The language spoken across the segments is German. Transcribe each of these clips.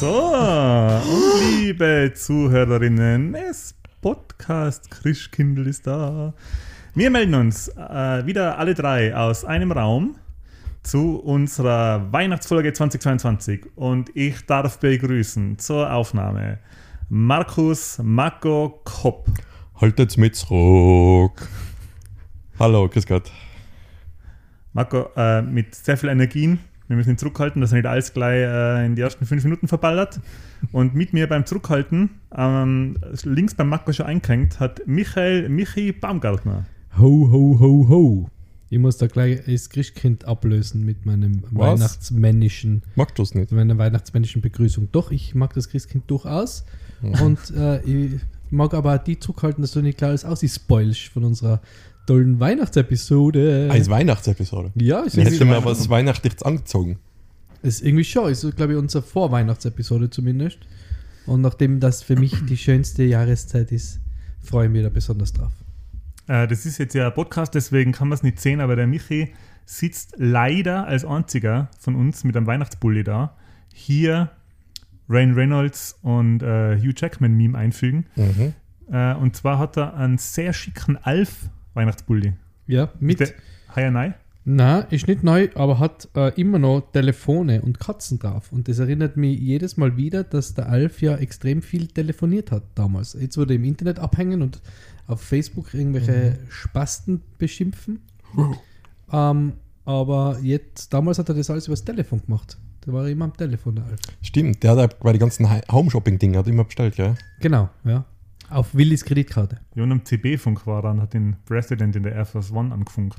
So, liebe Zuhörerinnen, es Podcast Christkindl ist da. Wir melden uns äh, wieder alle drei aus einem Raum zu unserer Weihnachtsfolge 2022 und ich darf begrüßen zur Aufnahme Markus Mako Kopp. Haltet's mit zurück. Hallo, grüß Gott. Marco, äh, mit sehr viel Energien. Wir müssen ihn zurückhalten, dass er nicht alles gleich äh, in die ersten fünf Minuten verballert. Und mit mir beim Zurückhalten, ähm, links beim Marco schon eingehängt, hat Michael Michi Baumgartner. Ho, ho, ho, ho. Ich muss da gleich das Christkind ablösen mit meinem Was? weihnachtsmännischen, Magst du's nicht? mit meiner weihnachtsmännischen Begrüßung. Doch, ich mag das Christkind durchaus. Und äh, ich mag aber die zurückhalten, dass du nicht klar alles ausspoilst von unserer tollen Weihnachtsepisode. Als Weihnachtsepisode. ja, ist Ich hätte irgendwie, mir was Weihnachtliches angezogen. ist irgendwie schon. Ist, glaube ich, unsere Vorweihnachtsepisode zumindest. Und nachdem das für mich die schönste Jahreszeit ist, freue ich mich da besonders drauf. Äh, das ist jetzt ja ein Podcast, deswegen kann man es nicht sehen, aber der Michi sitzt leider als einziger von uns mit einem Weihnachtsbully da. Hier Ryan Reynolds und äh, Hugh Jackman-Meme einfügen. Mhm. Äh, und zwar hat er einen sehr schicken Alf-Weihnachtsbully. Ja, mit. Der Heuer neu? Na, ist nicht neu, aber hat äh, immer noch Telefone und Katzen drauf. Und das erinnert mich jedes Mal wieder, dass der Alf ja extrem viel telefoniert hat damals. Jetzt würde er im Internet abhängen und auf Facebook irgendwelche Spasten beschimpfen. Ähm, aber jetzt, damals hat er das alles übers Telefon gemacht. Da war er immer am Telefon, der Alf. Stimmt, der hat bei den ganzen hat immer bestellt, gell? Genau, ja. Auf Willis Kreditkarte. Ja, und am CB-Funk war und hat den President in der Air Force One angefunkt.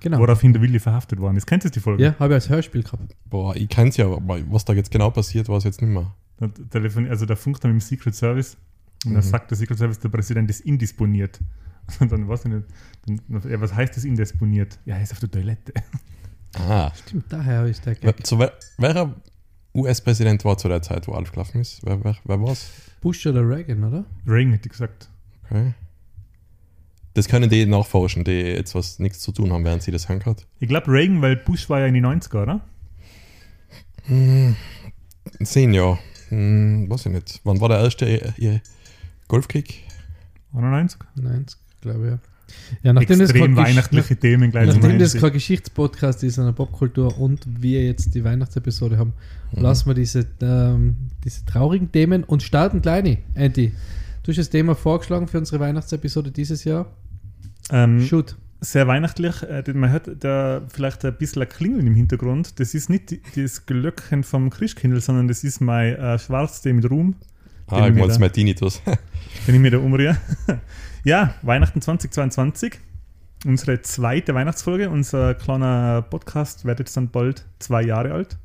Genau. Woraufhin der Willi verhaftet worden ist. Kennst du die Folge? Ja, habe ich als Hörspiel gehabt. Boah, ich kenn's ja, aber was da jetzt genau passiert, weiß ich jetzt nicht mehr. Der Telefon, also der funkt dann mit dem Secret Service und Mhm. dann sagt der Secret Service, der Präsident ist indisponiert. Und dann weiß ich nicht, dann, ja, was heißt das indisponiert? Ja, er ist auf der Toilette. Ah. Stimmt, daher ist der Wer, Gag. zu wer, welcher US-Präsident war zu der Zeit, wo Alf gelaufen ist? Wer, wer, wer war's? Bush oder Reagan, oder? Reagan hätte ich gesagt. Okay. Das können die nachforschen, die jetzt was nichts zu tun haben, während sie das hören hat. Ich glaube Reagan, weil Bush war ja in die 90er, oder? Zehn Jahre. Hm, weiß ich nicht. Wann war der erste äh, ihr Golfkrieg? 91? Nein, glaube ich. Ja, ja nachdem das Extrem kein Gesch- weihnachtliche Themen gleich Nachdem das kein Geschichtspodcast ist, sondern Popkultur und wir jetzt die Weihnachtsepisode haben, Mhm. lassen wir diese, ähm, diese traurigen Themen und starten kleine. Andy, du hast das Thema vorgeschlagen für unsere Weihnachtsepisode dieses Jahr. ähm, Shoot. sehr weihnachtlich. Äh, man hört da vielleicht ein bisschen ein Klingeln im Hintergrund. Das ist nicht das Glöckchen vom Christkindl, sondern das ist mein äh, Schwarztee mit Ruhm, Ah, ich meine, da- mein Tinnitus. wenn ich mir da umrühre. Ja, Weihnachten 2022. Unsere zweite Weihnachtsfolge. Unser kleiner Podcast wird jetzt dann bald zwei Jahre alt.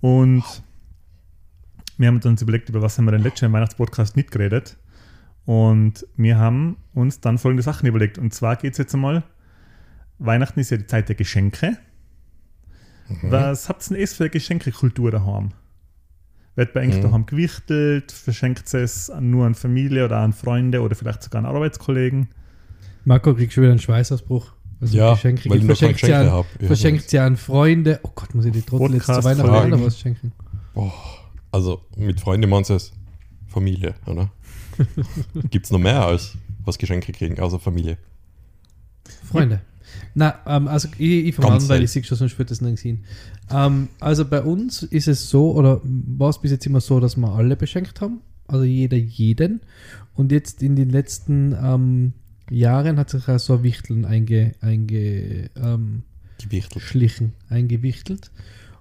Und wir haben uns überlegt, über was haben wir denn letztes Jahr im Weihnachtspodcast nicht geredet. Und wir haben uns dann folgende Sachen überlegt. Und zwar geht es jetzt einmal, Weihnachten ist ja die Zeit der Geschenke. Was habt ihr denn erst für eine Geschenkekultur daheim? Wird bei euch Mhm. daheim gewichtelt? Verschenkt es nur an Familie oder an Freunde oder vielleicht sogar an Arbeitskollegen? Marco kriegt schon wieder einen Schweißausbruch. Also ja, Geschenke, weil ich noch keine verschenkt sie Geschenke an, habe. Ja, verschenkt sie an Freunde. Oh Gott, muss ich die Trottel jetzt zu Weihnachten fragen. auch noch was schenken? Boah, also mit Freunden meinst du es Familie, oder? Gibt es noch mehr als was Geschenke kriegen, außer Familie? Freunde. Na, ähm, also ich, ich an, weil ich sehe schon, sonst wird das nicht sehen. Ähm, also bei uns ist es so, oder war es bis jetzt immer so, dass wir alle beschenkt haben. Also jeder jeden. Und jetzt in den letzten ähm, Jahren hat sich auch so ein Wichteln einge, einge, ähm, schlichen, eingewichtelt.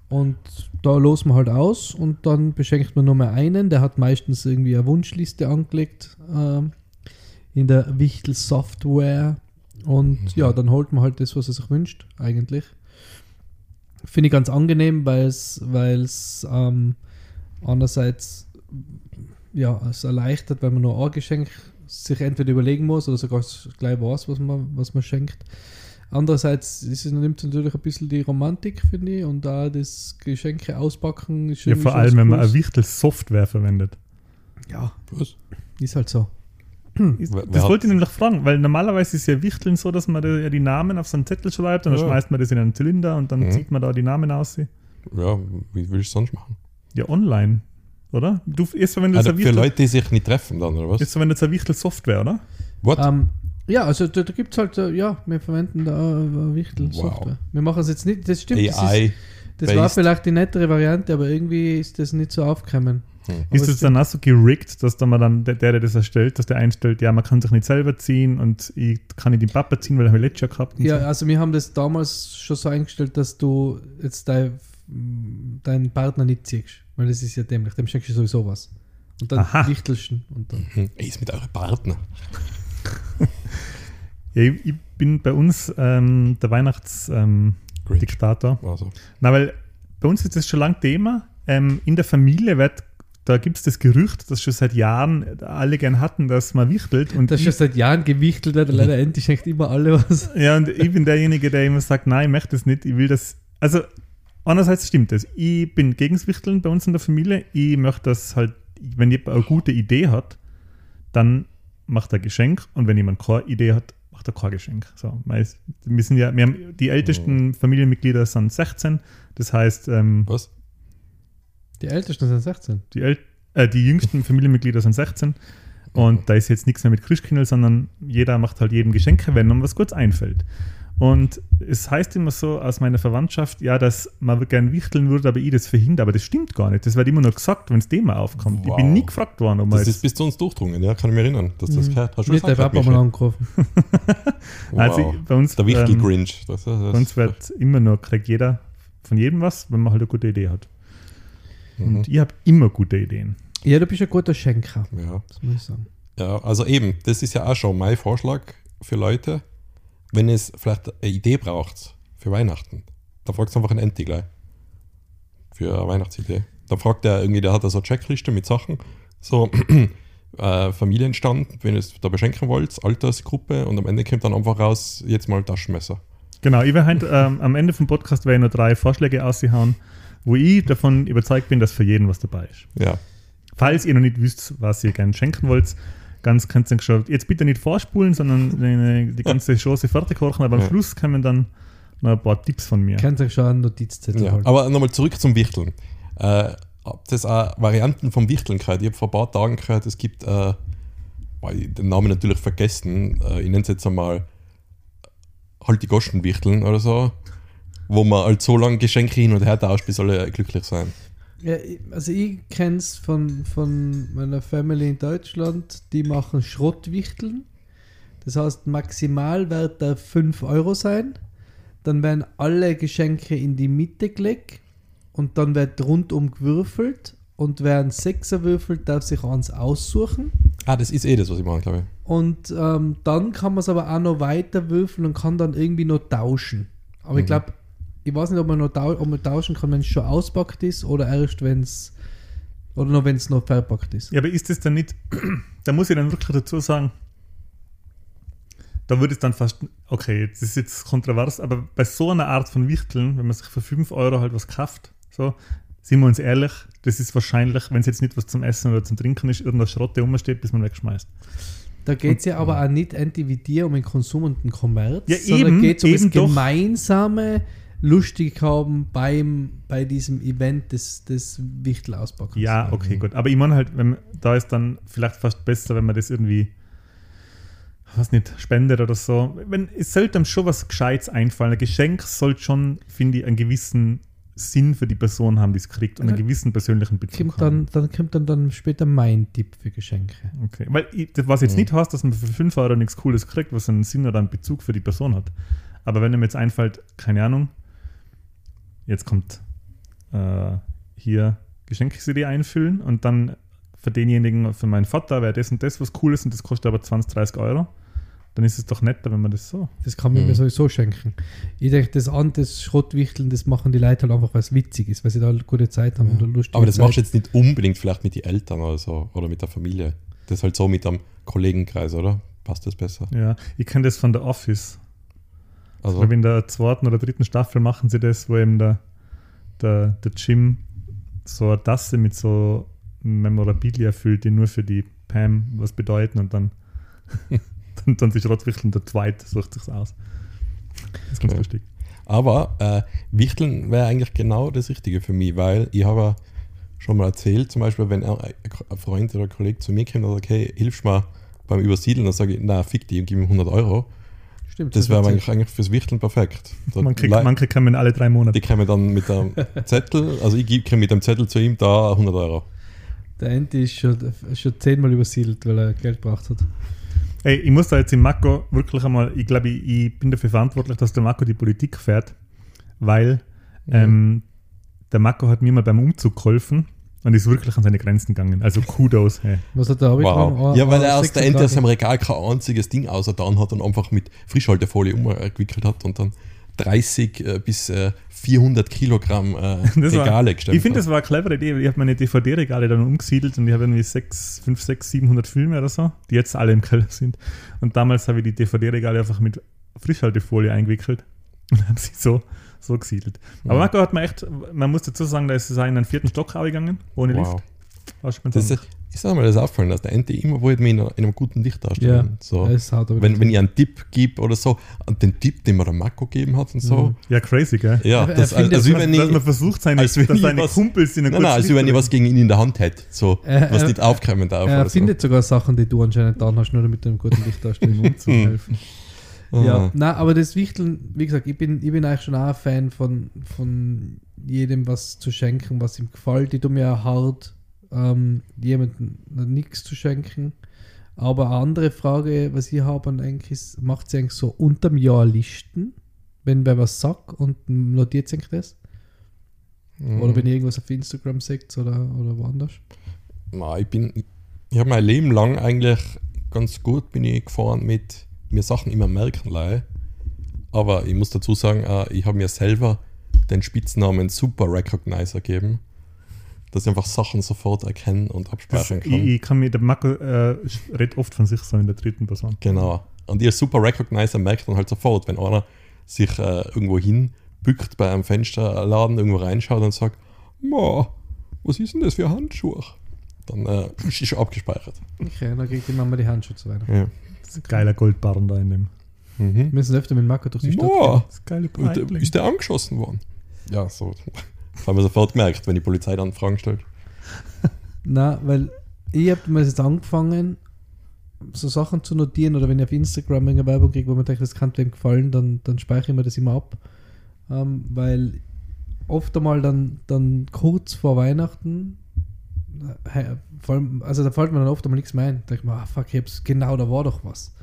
Und da losen wir halt aus und dann beschenkt man nur mal einen. Der hat meistens irgendwie eine Wunschliste angelegt ähm, in der Wichtel-Software. Und ja, dann holt man halt das, was er sich wünscht, eigentlich. Finde ich ganz angenehm, weil es ähm, andererseits ja, es erleichtert, weil man nur ein Geschenk sich entweder überlegen muss oder sogar gleich weiß, was man, was man schenkt. Andererseits ist es, nimmt es natürlich ein bisschen die Romantik, finde ich, und da das Geschenke auspacken ist Ja, vor allem, wenn man eine Cooles. Wichtel-Software verwendet. Ja, Was? ist halt so. Wer- das wollte ich nämlich fragen, weil normalerweise ist ja Wichteln so, dass man da ja die Namen auf so einen Zettel schreibt und dann Ja. schmeißt man das in einen Zylinder und dann Mhm. zieht man da die Namen aus. Ja, wie will ich es sonst machen? Ja, online, oder? Du erst verwendest Also eine für Wichtel, Leute, die sich nicht treffen dann, oder was? jetzt verwendet eine Wichtel-Software, oder? What? Ähm, ja, also da, da gibt es halt, äh, ja, wir verwenden da äh, Wichtel-Software. Wir machen es jetzt nicht, das stimmt, das, ist, AI. das war vielleicht die nettere Variante, aber irgendwie ist das nicht so aufgekommen. Hm. Ist es dann auch so gerickt, dass da man dann, der, der das erstellt, dass der einstellt, ja, man kann sich nicht selber ziehen und ich kann nicht den Papa ziehen, weil er letztes Jahr gehabt Ja, so. also wir haben das damals schon so eingestellt, dass du jetzt dein, deinen Partner nicht ziehst, weil das ist ja dämlich, dem schenkst du sowieso was. Und dann Aha. ihn und dann. Hm. Ey, ist mit eurem Partner. Ja, ich, ich bin bei uns ähm, der Weihnachtsdiktator. Ähm. Also, Na, weil bei uns ist das schon lang Thema. Ähm, in der Familie wird, da gibt es das Gerücht, das schon seit Jahren alle gern hatten, dass man wichtelt. Und Das schon seit Jahren gewichtelt wird, leider endlich schenkt immer alle was. ja, und ich bin derjenige, der immer sagt, nein, ich möchte das nicht, ich will das. Also, einerseits stimmt das. Ich bin gegen das Wichteln bei uns in der Familie. Ich möchte das halt, wenn jemand eine gute Idee hat, dann macht er ein Geschenk und wenn jemand keine Idee hat, macht er kein Geschenk. So, wir, sind ja, wir haben die ältesten Familienmitglieder sind 16, das heißt, ähm, was? Die Ältesten sind 16. die, El äh, die jüngsten Familienmitglieder sind 16 und da ist jetzt nichts mehr mit Christkindl, sondern jeder macht halt jedem Geschenke, wenn ihm was kurz einfällt. Und es heißt immer so aus meiner Verwandtschaft, ja, dass man gern wichteln würde, aber ich das verhindere. Aber das stimmt gar nicht. Das wird immer nur gesagt, wenn das Thema aufkommt. Ich Wow. bin nie gefragt worden, ob man Das ist bis zu uns durchdrungen, ja, kann ich mich erinnern, dass das gehört. Hast du Nicht der Papa mal angerufen. Wow. Also bei uns, der Wichtel Grinch. Das, das, Bei uns wird immer nur, kriegt jeder von jedem was, wenn man halt eine gute Idee hat. Mhm. Und ich habe immer gute Ideen. Ja, du bist ein guter Schenker, ja. das muss ich sagen. ja, also eben, das ist ja auch schon mein Vorschlag für Leute, wenn es vielleicht eine Idee braucht für Weihnachten, dann fragt einfach einen Enti gleich. Für eine Weihnachtsidee. Dann fragt er irgendwie, der hat da so eine Checkliste mit Sachen, so äh, Familienstand, wenn ihr es da beschenken wollt, Altersgruppe und am Ende kommt dann einfach raus, jetzt mal Taschenmesser. Genau, ich werde heute, ähm, am Ende vom Podcast werde ich nur drei Vorschläge aushauen, wo ich davon überzeugt bin, dass für jeden was dabei ist. Ja. Falls ihr noch nicht wisst, was ihr gerne schenken wollt, ganz könnt ihr schon, jetzt bitte nicht vorspulen, sondern die, die ganze Chance fertig kochen, aber am Ja. Schluss kommen dann noch ein paar Tipps von mir. Könnt ihr schon einen Notizzettel Ja, halten. aber nochmal zurück zum Wichteln. Äh, habt ihr auch Varianten vom Wichteln gehört? Ich habe vor ein paar Tagen gehört, es gibt, äh, den Namen natürlich vergessen, äh, ich nenne es jetzt einmal halt die Goschenwichteln oder so, wo man halt so lange Geschenke hin und her tauscht, bis alle glücklich sein. Ja, ich- also ich kenne es von, von meiner Family in Deutschland, die machen Schrottwichteln. Das heißt, Maximalwert darf 5 Euro sein. Dann werden alle Geschenke in die Mitte gelegt und dann wird rundum gewürfelt. Und wer einen Sechser würfelt, darf sich eins aussuchen. Ah, das ist eh das, was ich mache, glaube ich. Und ähm, dann kann man es aber auch noch weiter würfeln und kann dann irgendwie noch tauschen. Aber ich Mhm. glaube, ich weiß nicht, ob man noch tau ob man tauschen kann, wenn es schon auspackt ist oder erst, wenn es oder noch wenn es noch verpackt ist. Ja, aber ist das dann nicht, da muss ich dann wirklich dazu sagen, da würde es dann fast, okay, das ist jetzt kontrovers, aber bei so einer Art von Wichteln, wenn man sich für 5 Euro halt was kauft, so, sind wir uns ehrlich, das ist wahrscheinlich, wenn es jetzt nicht was zum Essen oder zum Trinken ist, irgendeine Schrotte rumsteht, bis man wegschmeißt. Da geht es ja aber auch nicht dir um den Konsum und den Kommerz, Ja, sondern geht es um eben das gemeinsame lustig haben beim, bei diesem Event des, des Wichtelauspackens. Ja, okay, gut. Aber ich meine halt, wenn, da ist dann vielleicht fast besser, wenn man das irgendwie, was nicht, spendet oder so. Wenn, es sollte einem schon was Gescheites einfallen. Ein Geschenk sollte schon, finde ich, einen gewissen Sinn für die Person haben, die es kriegt und einen gewissen persönlichen Bezug Kommt haben. dann, dann kommt dann, dann später mein Tipp für Geschenke. Okay. Weil ich, das, was jetzt Mhm. nicht heißt, dass man für 5 Euro nichts Cooles kriegt, was einen Sinn oder einen Bezug für die Person hat. Aber wenn einem jetzt einfällt, keine Ahnung, jetzt kommt äh, hier Geschenke-CD einfüllen und dann für denjenigen, für meinen Vater wäre das und das was Cooles und das kostet aber 20, 30 Euro, dann ist es doch netter, wenn man das so. Das kann man Mhm. mir sowieso schenken. Ich denke, das an, das Schrottwichteln, das machen die Leute halt einfach, weil es witzig ist, weil sie da eine gute Zeit haben oder lustige Aber das Zeit. machst du jetzt nicht unbedingt vielleicht mit den Eltern oder so oder mit der Familie. Das ist halt so mit einem Kollegenkreis, oder? Passt das besser? Ja, ich kenne das von der Office. Ich Also, glaube, in der zweiten oder dritten Staffel machen sie das, wo eben der, der, der Jim so eine Tasse mit so Memorabilia füllt, die nur für die Pam was bedeuten und dann dann, dann ist Rotwichteln der Zweite, sucht sich's aus. Das ist ganz lustig. Aber äh, Wichteln wäre eigentlich genau das Richtige für mich, weil ich habe ja schon mal erzählt, zum Beispiel, wenn ein Freund oder ein Kollege zu mir kommt und sagt, hey, hilfst mir beim Übersiedeln, dann sage ich, na, fick die und gib ihm 100 Euro. Stimmt. Das wäre eigentlich, eigentlich fürs Wichteln perfekt. Man kriegt, manche kommen alle drei Monate. die kommen dann mit einem Zettel, also ich gebe mit dem Zettel zu ihm da 100 Euro. Der Enti ist schon, schon zehnmal übersiedelt, weil er Geld gebraucht hat. Ey, ich muss da jetzt im Mako wirklich einmal, ich glaube, ich, ich bin dafür verantwortlich, dass der Mako die Politik fährt, weil ähm, der Mako hat mir mal beim Umzug geholfen und ist wirklich an seine Grenzen gegangen. Also Kudos. Hey. Was hat der? Wow. Ah, Ja, weil er aus der Ende aus 36. seinem Regal kein einziges Ding ausgetan hat und einfach mit Frischhaltefolie umgewickelt hat und dann 30 äh, bis äh, 400 Kilogramm äh, Das war- Regale gestellt Ich finde, das war eine clevere Idee. weil Ich habe meine DVD-Regale dann umgesiedelt und ich habe irgendwie 6, 5, 6, 700 Filme oder so, die jetzt alle im Keller sind. Und damals habe ich die DVD-Regale einfach mit Frischhaltefolie eingewickelt und habe sie so, so gesiedelt. Aber Ja. Marco hat mir echt, man muss dazu sagen, da ist es auch in einen vierten Stock gegangen, ohne Wow. Lift. Das ist, ist auch mal das aufgefallen, dass der Ente immer wollte mich in, einem guten Licht darstellen. Ja, so. es hat aber wenn, wenn ich einen Tipp gebe oder so, und den Tipp, den mir der Marco gegeben hat und so. Mhm. ja, crazy, gell? Ja, das, findet- also wie dass, wenn dass man ich, versucht, seine, als wenn dass ich seine was- Kumpels in einer nein, nein, also wenn ich was gegen ihn in der Hand hätte, so, Äh, was äh, nicht aufkommen darf. er oder so. findet sogar Sachen, die du anscheinend dann hast, nur damit du einem guten Licht darstellst. zu helfen. Ja, na, aber das Wichteln, wie gesagt, ich bin, ich bin eigentlich schon auch ein Fan von, von jedem was zu schenken, was ihm gefällt. Ich tue mir auch hart, ähm, jemandem nichts zu schenken. Aber eine andere Frage, was ich habe, an eigentlich ist, macht sie eigentlich so unterm Jahr Listen, wenn wer was sagt und notiert sich das? Mhm. Oder wenn ihr irgendwas auf Instagram seht oder, oder woanders? Na, ich bin, ich habe mein Leben lang eigentlich ganz gut bin ich gefahren mit mir Sachen immer merken leihe. Aber ich muss dazu sagen, äh, ich habe mir selber den Spitznamen Super Recognizer gegeben, dass ich einfach Sachen sofort erkennen und abspeichern ich, kann. ich kann mir, der Marco äh, redet oft von sich so in der dritten Person. Genau. Und ihr Super Recognizer merkt dann halt sofort, wenn einer sich äh, irgendwo hinbückt bei einem Fensterladen, irgendwo reinschaut und sagt, Ma, was ist denn das für Handschuhe? Dann äh, ist schon abgespeichert. Okay, dann kriegt die Mama die Handschuhe zu weiter. Ja. Das ist ein geiler Goldbarren da in dem. Mhm. Wir müssen öfter mit Marco durch die Stadt Boah, Das ist geile und, äh, Breitling. ist der angeschossen worden? Ja, so. Haben wir sofort gemerkt, wenn die Polizei dann Fragen stellt. Na, weil ich habe mir jetzt angefangen, so Sachen zu notieren oder wenn ich auf Instagram eine Werbung kriege, wo man denkt, das kann dem gefallen, dann, dann speichere ich mir das immer ab. Ähm, weil oft einmal dann, dann kurz vor Weihnachten, vor allem, also da fällt mir dann oft einmal nichts mehr ein. Da denke ich mir, ah, fuck, ich hab's, genau, da war doch was.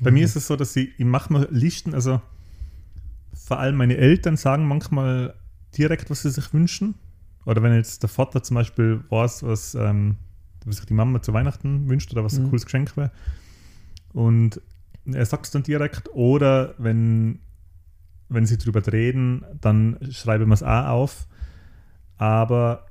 Bei mir ist es so, dass ich, ich mache mir Listen, also vor allem meine Eltern sagen manchmal direkt, was sie sich wünschen. Oder wenn jetzt der Vater zum Beispiel weiß, was, ähm, was sich die Mama zu Weihnachten wünscht oder was ein Mhm. cooles Geschenk wäre. Und er sagt es dann direkt. Oder wenn, wenn sie drüber reden, dann schreibe ich mir es auch auf. Aber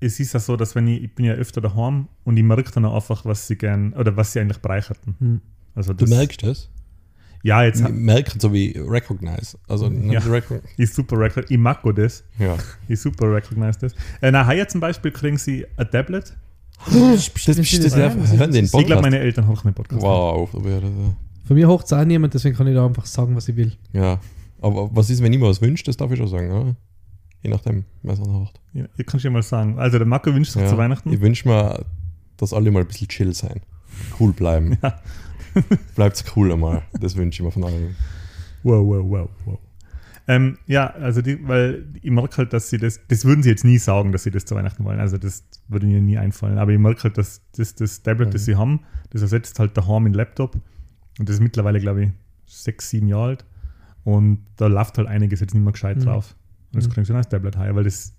es ist ja so, dass wenn ich, ich bin ja öfter daheim und ich merke dann auch einfach, was sie gern oder was sie eigentlich bereicherten. Hm. Also Du das, merkst das? Ja, jetzt Merken, so wie Recognize. Also, Ja. Recog ist super recognize. Ich mag das. ja. Ich super recognize das. Äh, na, heuer zum Beispiel kriegen sie ein Tablet. Das, das, das, das das sagen, hören den Ich glaube, Podcast. meine Eltern hören den Podcast. Wow, das, Von mir hocht es auch niemand, deswegen kann ich da einfach sagen, was ich will. ja. Aber was ist, wenn ich mir was wünsche, das darf ich schon sagen, oder? Je nachdem, wer es anhört. Ja, ich kann schon mal sagen. Also, der Marco wünscht sich Ja. zu Weihnachten. Ich wünsche mir, dass alle mal ein bisschen chill sein. Cool bleiben. Ja. Bleibt's cool einmal. Das wünsche ich mir von allen. Wow, wow, wow, wow. Ähm, ja, also, die, weil ich merke halt, dass sie das, das würden sie jetzt nie sagen, dass sie das zu Weihnachten wollen. Also, das würde mir nie einfallen. Aber ich merke halt, dass das, das Tablet, das Mhm. sie haben, das ersetzt halt daheim einen Laptop. Und das ist mittlerweile, glaube ich, sechs, sieben Jahre alt. Und da läuft halt einiges jetzt nicht mehr gescheit Mhm. drauf. Und das Mhm. kriegen sie dann als Tablet heuer, weil das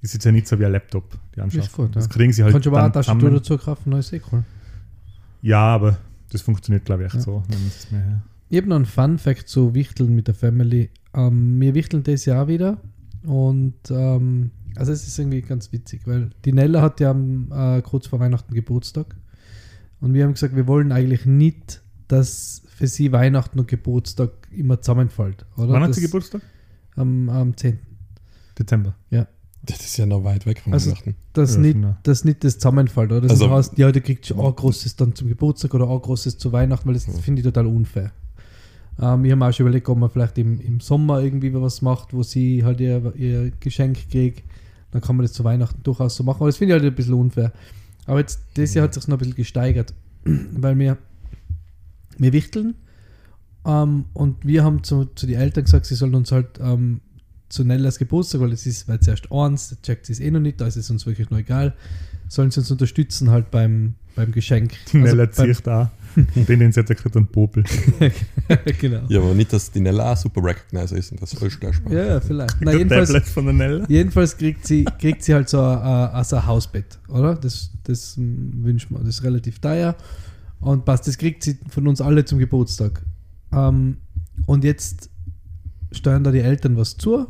ist jetzt ja nicht so wie ein Laptop, die Anschaffung. Ist gut, das ja. kriegen sie halt Kannst du aber auch Tastatur dazu kaufen, neues eh cool. Ja, aber das funktioniert, glaube ich, echt Ja. so. Ich habe noch einen Fun-Fact zu Wichteln mit der Family. Ähm, wir wichteln das Jahr wieder. Und ähm, also es ist irgendwie ganz witzig, weil die Nella hat ja am, äh, kurz vor Weihnachten Geburtstag. Und wir haben gesagt, wir wollen eigentlich nicht, dass für sie Weihnachten und Geburtstag immer zusammenfällt. Oder? Wann hat sie Geburtstag? Am, am 10. Dezember. Das ist ja noch weit weg von Also- Weihnachten. dass, Ja, nicht, genau. dass nicht das zusammenfällt, oder? Das Also- heißt, ja, du kriegst schon ein großes dann zum Geburtstag oder ein großes zu Weihnachten, weil das finde ich total unfair. Ähm, ich habe mir auch schon überlegt, ob man vielleicht im, im Sommer irgendwie was macht, wo sie halt ihr, ihr Geschenk kriegt. Dann kann man das zu Weihnachten durchaus so machen. Aber das finde ich halt ein bisschen unfair. Aber jetzt, das Jahr hat sich noch ein bisschen gesteigert, weil wir, wir wichteln ähm, und wir haben zu, zu den Eltern gesagt, sie sollen uns halt ähm, zu Nellas Geburtstag, weil es ist, weil zuerst eins, checkt sie es eh noch nicht, da ist es uns wirklich noch egal, sollen sie uns unterstützen halt beim, beim Geschenk. Die Also Nella beim- zieht da. Und den, den sie hat gekriegt, einen Popel. genau. Ja, aber nicht, dass die Nella auch super Recognizer ist und das soll gleich Spaß. Ja, ja, vielleicht. Na, jedenfalls, Tablet von der Nella. jedenfalls kriegt sie, kriegt sie halt so ein, ein, also ein Hausbett, oder? Das, das mm, wünscht man. Das ist relativ teuer. Und passt, das kriegt sie von uns alle zum Geburtstag. Ähm, und jetzt steuern da die Eltern was zu.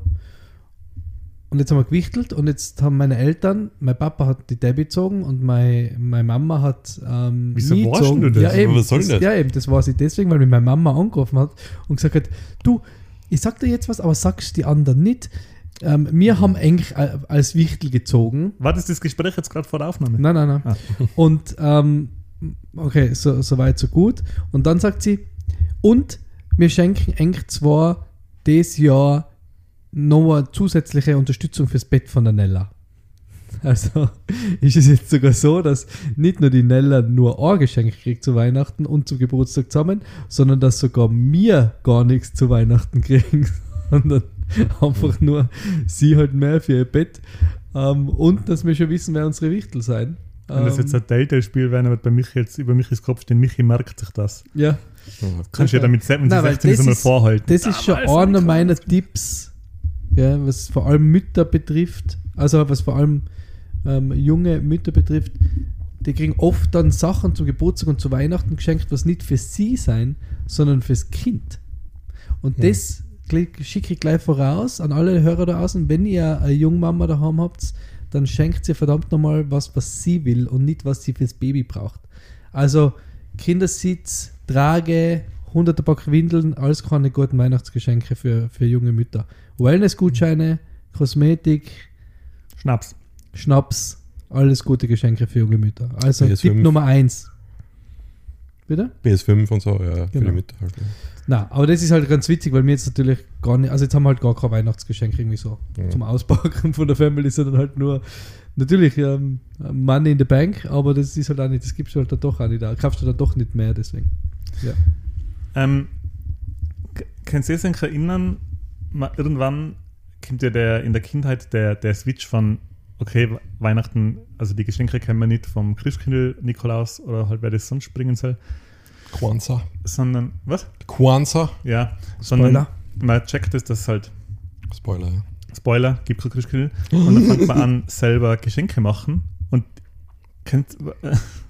Und jetzt haben wir gewichtelt und jetzt haben meine Eltern, mein Papa hat die Debbie gezogen und meine, meine Mama hat ähm, Wieso gezogen. du das? Ja, eben, Was soll das, das? ja, eben, das war sie deswegen, weil mich meine Mama angerufen hat und gesagt hat, du, ich sag dir jetzt was, aber sagst die anderen nicht. Ähm, wir haben eigentlich als Wichtel gezogen. War das das Gespräch jetzt gerade vor der Aufnahme? Nein, nein, nein. Ah. Und ähm, okay, so, so weit, so gut. Und dann sagt sie, und wir schenken eigentlich zwar dieses Jahr noch eine zusätzliche Unterstützung fürs Bett von der Nella. Also ist es jetzt sogar so, dass nicht nur die Nella nur ein Geschenk kriegt zu Weihnachten und zum Geburtstag zusammen, sondern dass sogar wir gar nichts zu Weihnachten kriegen, sondern einfach nur sie halt mehr für ihr Bett ähm, und dass wir schon wissen, wer unsere Wichtel sein. Wenn das jetzt Ähm, ein Telltale-Spiel wäre, wird bei Michi jetzt über Michis Kopf stehen, Michi merkt sich das. ja, Kannst du ja damit wenn sie Nein, weil 16 ist, das ist- vorhalten. Das ist schon Damals einer meiner Tipps, gell, was vor allem Mütter betrifft, also was vor allem ähm, junge Mütter betrifft. Die kriegen oft dann Sachen zum Geburtstag und zu Weihnachten geschenkt, was nicht für sie sein, sondern fürs Kind. Und Ja. das schicke ich gleich voraus an alle Hörer da außen. Wenn ihr eine Jungmama daheim habt, dann schenkt sie verdammt nochmal was, was sie will und nicht, was sie fürs Baby braucht. Also Kindersitz, Trage, hunderte Pack Windeln, alles keine guten Weihnachtsgeschenke für, für junge Mütter. Wellnessgutscheine, Kosmetik, Schnaps. Schnaps, alles gute Geschenke für junge Mütter. Also PS5. Tipp Nummer eins. Bitte? PS5 und so, ja, für Genau. die Mütter halt. Ja. Na, aber das ist halt ganz witzig, weil wir jetzt natürlich gar nicht, also jetzt haben wir halt gar kein Weihnachtsgeschenk irgendwie so Ja. zum Auspacken von der Family, sondern halt nur natürlich ähm, Money in the Bank, aber das ist halt auch nicht, das gibst du halt dann doch auch nicht, da kaufst du dann doch nicht mehr, deswegen. Ja. Ähm, kannst du dich erinnern, mal irgendwann kommt ja der, in der Kindheit der, der Switch von, okay, We- Weihnachten, also die Geschenke kennen wir nicht vom Christkindl, Nikolaus oder halt wer das sonst bringen soll, Kwanzaa. sondern, was? Kwanzaa. Ja, sondern Spoiler. man checkt es, dass halt, Spoiler, ja. Spoiler, gibt kein Christkindl, und dann fängt man an, selber Geschenke machen und könnt,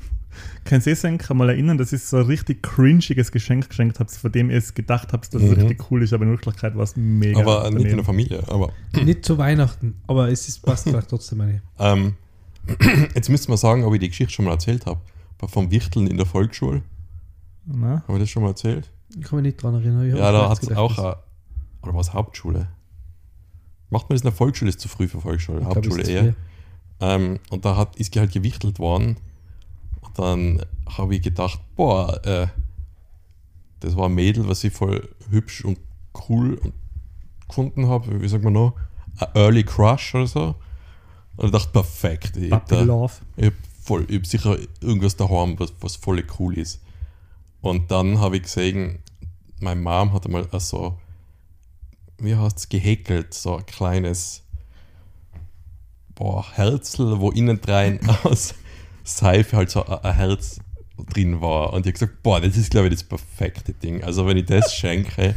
Kannst du euch mal erinnern, dass ich so ein richtig cringiges Geschenk geschenkt habe, von dem ihr es gedacht habt, dass es Mhm. richtig cool ist, aber in Wirklichkeit war es mega. aber nicht in daneben. der Familie. Aber Nicht zu Weihnachten, aber es ist, passt vielleicht trotzdem eine. ähm, jetzt müsste man sagen, ob ich die Geschichte schon mal erzählt habe. Vom Wichteln in der Volksschule. Na? Habe ich das schon mal erzählt? Ich kann mich nicht dran erinnern. Ich Ja, da hat es auch. Eine, oder war es Hauptschule? Macht man das in der Volksschule? Ist zu früh für Volksschule. ich glaub, Hauptschule ist eher. Ähm, und da hat, ist halt gewichtelt worden. Und dann habe ich gedacht, boah, äh, das war ein Mädel, was ich voll hübsch und cool und gefunden habe. Wie sagt man noch? Ein Early Crush oder so. Und ich dachte, perfekt. Ich habe Puppy Love. hab voll, ich hab sicher irgendwas daheim, was, was voll cool ist. Und dann habe ich gesehen, meine Mom hat einmal so, wie heißt es, gehäkelt, so ein kleines boah, Herzl, wo innen rein aus Seife halt so ein, Herz drin war. Und ich habe gesagt, boah, das ist, glaube ich, das perfekte Ding. Also wenn ich das schenke,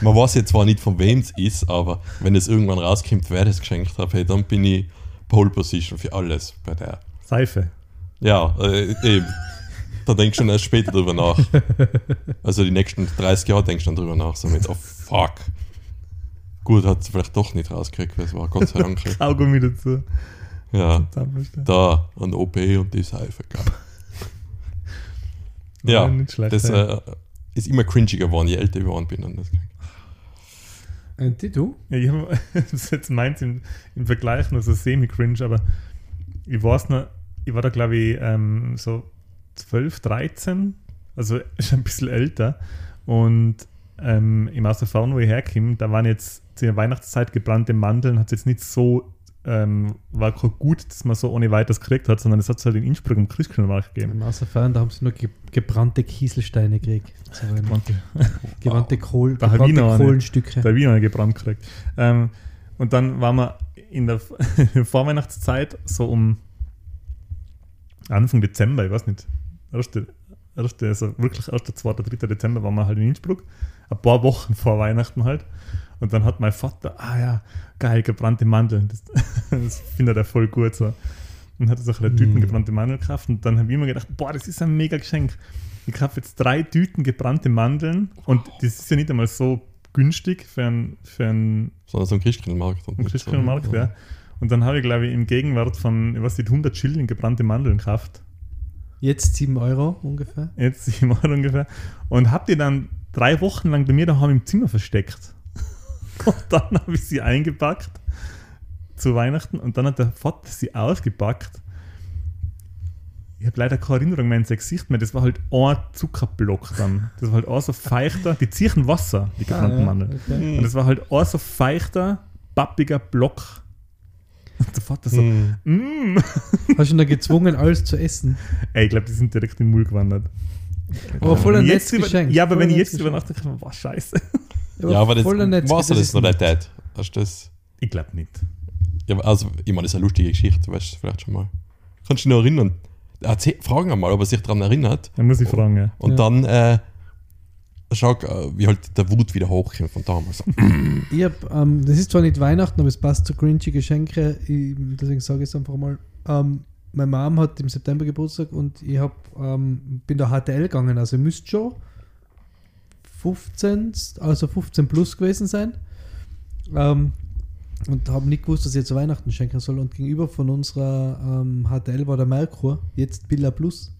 man weiß jetzt zwar nicht, von wem es ist, aber wenn es irgendwann rauskommt, wer das geschenkt hat, hey, dann bin ich Pole Position für alles bei der. Seife. Ja, äh, eben. Da denkst du schon erst später drüber nach. Also die nächsten 30 Jahre denkst du dann drüber nach, so mit, oh fuck. Gut, hat sie vielleicht doch nicht rausgekriegt, weil es war Gott sei Dank. Kaugummi dazu. Ja, Zahnpasta. da ein OP und die Seife, glaub. Ja, nicht schlecht. Das ja. äh, ist immer cringiger geworden, je älter ich geworden bin. Und das, Anti, du? Ja, ich hab, das jetzt meins im, im Vergleich nur so semi-cringe, aber ich weiß noch, ich war da glaube ich ähm, so 12, 13, also schon ein bisschen älter und ähm, im Außerfahren, wo ich herkomme, da waren jetzt zu der Weihnachtszeit gebrannte Mandeln, hat es jetzt nicht so, ähm, war kein gut, dass man so ohne weiteres gekriegt hat, sondern es hat es halt in Innsbruck im Christkindlmarkt gegeben. Im Außerfern, da haben sie nur ge gebrannte Kieselsteine gekriegt. So Gebrannte, Gebrannte, Kohl, Da gebrannte eine. Kohlenstücke. da habe ich noch gebrannt gekriegt. Ähm, und dann waren wir in der Vorweihnachtszeit so um Anfang Dezember, ich weiß nicht, erste, erste, also wirklich 1., 2., 3. Dezember waren wir halt in Innsbruck, ein paar Wochen vor Weihnachten halt. Und dann hat mein Vater, ah ja, geil, gebrannte Mandeln, das, das findet er voll gut so. Und hat so eine Tüten Mm. gebrannte Mandeln gekauft und dann habe ich immer gedacht, boah, das ist ein mega Geschenk. Ich kaufe jetzt drei Tüten gebrannte Mandeln und das ist ja nicht einmal so günstig für einen für ein Sondern so ein Christkindlmarkt. und im nicht so- Christkindlmarkt, ja. Und dann habe ich, glaube ich, im Gegenwart von, ich weiß nicht, 100 Schilling gebrannte Mandeln gekauft. Jetzt 7 Euro ungefähr. Jetzt 7 Euro ungefähr. Und habe die dann drei Wochen lang bei mir daheim im Zimmer versteckt. Und dann habe ich sie eingepackt zu Weihnachten und dann hat der Vater sie ausgepackt. Ich habe leider keine Erinnerung mehr an sein Gesicht mehr. Das war halt ein Zuckerblock dann. Das war halt auch so feuchter. Die ziehen Wasser, die gebrannten Ah, ja, Mandeln. okay. Und es war halt auch so feuchter, pappiger Block. Und der Vater so, Mm. mm. Hast du ihn da gezwungen, alles zu essen? Ey, ich glaube, die sind direkt in den Müll gewandert. Aber voll ein Jetzt über, Geschenk. ja, aber Voll wenn ich jetzt drüber nachdenke, war scheiße. Ja, aber das ja das das ist noch nicht. Hast du das? Ich glaube nicht. Ja, also, ich meine, das ist eine lustige Geschichte, weißt du vielleicht schon mal. Kannst du dich noch erinnern? Erzähl, fragen wir mal, ob er sich daran erinnert. Dann muss ich fragen, ja. Und Ja. dann äh, schau, äh, wie halt der Wut wieder hochkommt von damals. Ich hab, ähm, das ist zwar nicht Weihnachten, aber es passt zu Grinchy Geschenke. Ich, deswegen sage ich es einfach mal. Ähm, meine Mom hat im September Geburtstag und ich hab, ähm, bin da HTL gegangen. Also ihr müsst schon 15, also 15 plus gewesen sein. Ähm, und habe nicht gewusst, dass ich jetzt Weihnachten schenken soll. Und gegenüber von unserer ähm, HTL war der Merkur, jetzt Billa Plus.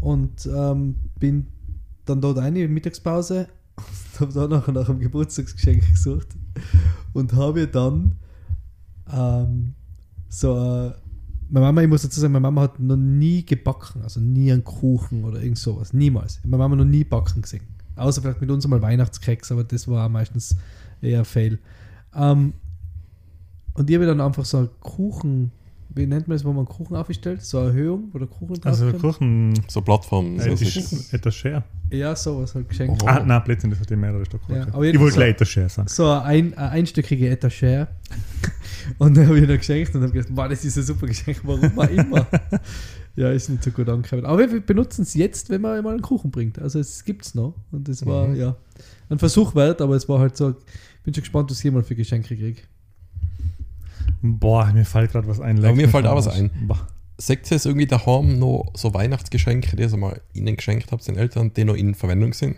Und ähm, bin dann dort eine Mittagspause und habe dann nachher nach einem Geburtstagsgeschenk gesucht und habe dann ähm, so äh, meine Mama, ich muss dazu sagen, meine Mama hat noch nie gebacken, also nie einen Kuchen oder irgend sowas, niemals. Meine Mama noch nie backen gesehen. Außer vielleicht mit uns mal Weihnachtskeks, aber das war meistens eher ein Fail. Ähm, und ich habe dann einfach so einen Kuchen, wie nennt man das, wo man einen Kuchen aufstellt? So eine Erhöhung, wo der Kuchen drauf Also? Kuchen, So Plattformen. äh, so das ist- schwer. Ja, sowas halt geschenkt. Oh. Ah, nein, Blödsinn, das hat ja mehrere Stück. Ja, ich wollte so- gleich etwas schwer sagen. so ein, eine einstöckige Etagere. Und dann habe ich ihn geschenkt und habe gedacht, wow, das ist ein super Geschenk, warum auch immer. ja, ist nicht so gut angekommen. Aber wir benutzen es jetzt, wenn man mal einen Kuchen bringt. Also es gibt es noch. Und es war, Mhm. ja, ein Versuch wert, aber es war halt so, ich bin schon gespannt, was ich hier mal für Geschenke kriege. Boah, mir fällt gerade was ein. Aber mir fällt auch was ein. Boah. Sagt ihr es irgendwie daheim noch so Weihnachtsgeschenke, die ihr mal ihnen geschenkt habt, den Eltern, die noch in Verwendung sind?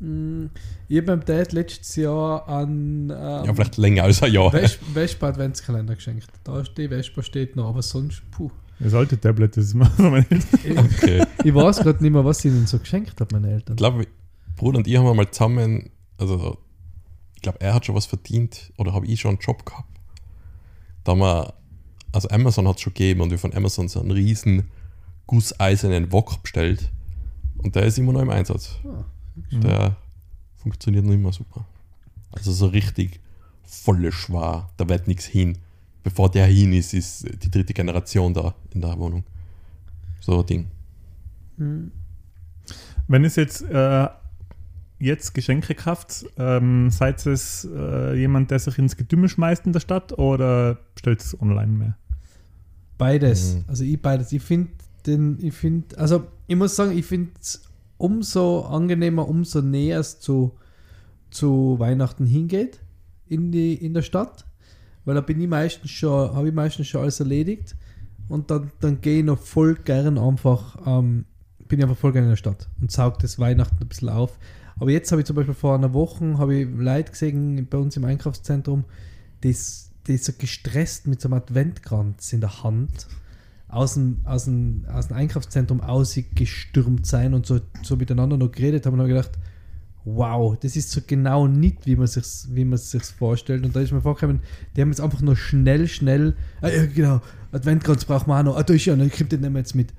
Mm, Ich habe meinem Dad letztes Jahr an ähm, Ja, vielleicht länger als ein Jahr. Vesp Vespa Adventskalender geschenkt. Da steht, Vespa steht noch, aber sonst, puh. Das alte Tablet, das ist mal von meinen Eltern. Ich, Okay. ich weiß gerade nicht mehr, was ich ihnen so geschenkt habe, meine Eltern. Ich glaube, Bruder und ich haben mal zusammen, also ich glaube, er hat schon was verdient oder habe ich schon einen Job gehabt. Da haben wir, also Amazon hat es schon gegeben und wir von Amazon so einen riesen gusseisernen Wok bestellt und der ist immer noch im Einsatz. Ah, Der funktioniert noch immer super. Also so richtig volle schwer, da wird nichts hin. Bevor der hin ist, ist die dritte Generation da in der Wohnung. So ein Ding. mm. Wenn es jetzt äh, jetzt Geschenke kauft, ähm, seid es äh, jemand, der sich ins Getümmel schmeißt in der Stadt oder stellt es online mehr? Beides. Mhm. Also ich beides. Ich finde den, ich finde, also ich muss sagen, ich finde es umso angenehmer, umso näher es zu, zu Weihnachten hingeht in, die, in der Stadt. Weil da bin ich meistens schon, habe ich meistens schon alles erledigt. Und dann, dann gehe ich noch voll gern einfach, ähm, bin ich einfach voll gern in der Stadt und saug das Weihnachten ein bisschen auf. Aber jetzt habe ich zum Beispiel vor einer Woche habe ich Leute gesehen bei uns im Einkaufszentrum, die die so gestresst mit so einem Adventkranz in der Hand aus dem, aus dem, aus dem Einkaufszentrum ausgestürmt sein und so, so miteinander noch geredet haben und habe gedacht, wow, das ist so genau nicht, wie man sich wie man sich's vorstellt. Und da ist mir vorgekommen, die haben jetzt einfach nur schnell, schnell, ah, ja, genau, Adventkranz braucht man auch noch, ah, da ist ja, dann kommt den nehmen wir jetzt mit.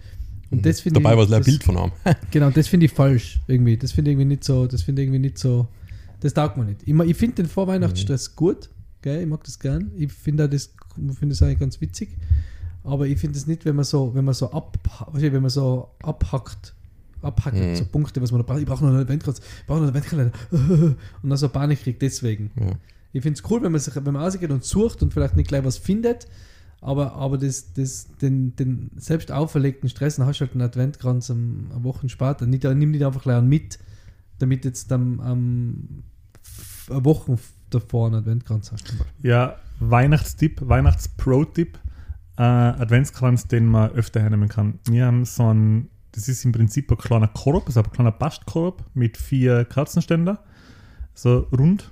Und das finde ich. Dabei war es ein Bild von haben. Genau, das finde ich falsch irgendwie. Das finde ich irgendwie nicht so, das finde ich irgendwie nicht so, das taugt mir nicht. Ich, ich finde den Vorweihnachtsstress gut, gell? ich mag das gern. Ich finde das, ich finde das eigentlich ganz witzig. Aber ich finde es nicht, wenn man so, wenn man so ab, wenn man so abhackt, abhackt, Mhm. so Punkte, was man da braucht. Ich brauche noch einen Adventkranz, ich brauche noch einen Adventkranz. Und dann so Panik kriegt deswegen. Ja. Ich finde es cool, wenn man sich, wenn man rausgeht und sucht und vielleicht nicht gleich was findet, aber, aber das, das, den, den selbst auferlegten Stress, dann hast du halt einen Adventkranz am, am Wochen später. Nicht, nimm nicht einfach gleich einen mit, damit jetzt am, am f- eine Woche davor einen Adventkranz hast. Ja, Weihnachtstipp, Weihnachts-Pro-Tipp, äh, Adventskranz, den man öfter hernehmen kann. Wir haben so ein, das ist im Prinzip ein kleiner Korb, also ein kleiner Bastkorb mit vier Kerzenständer, so rund.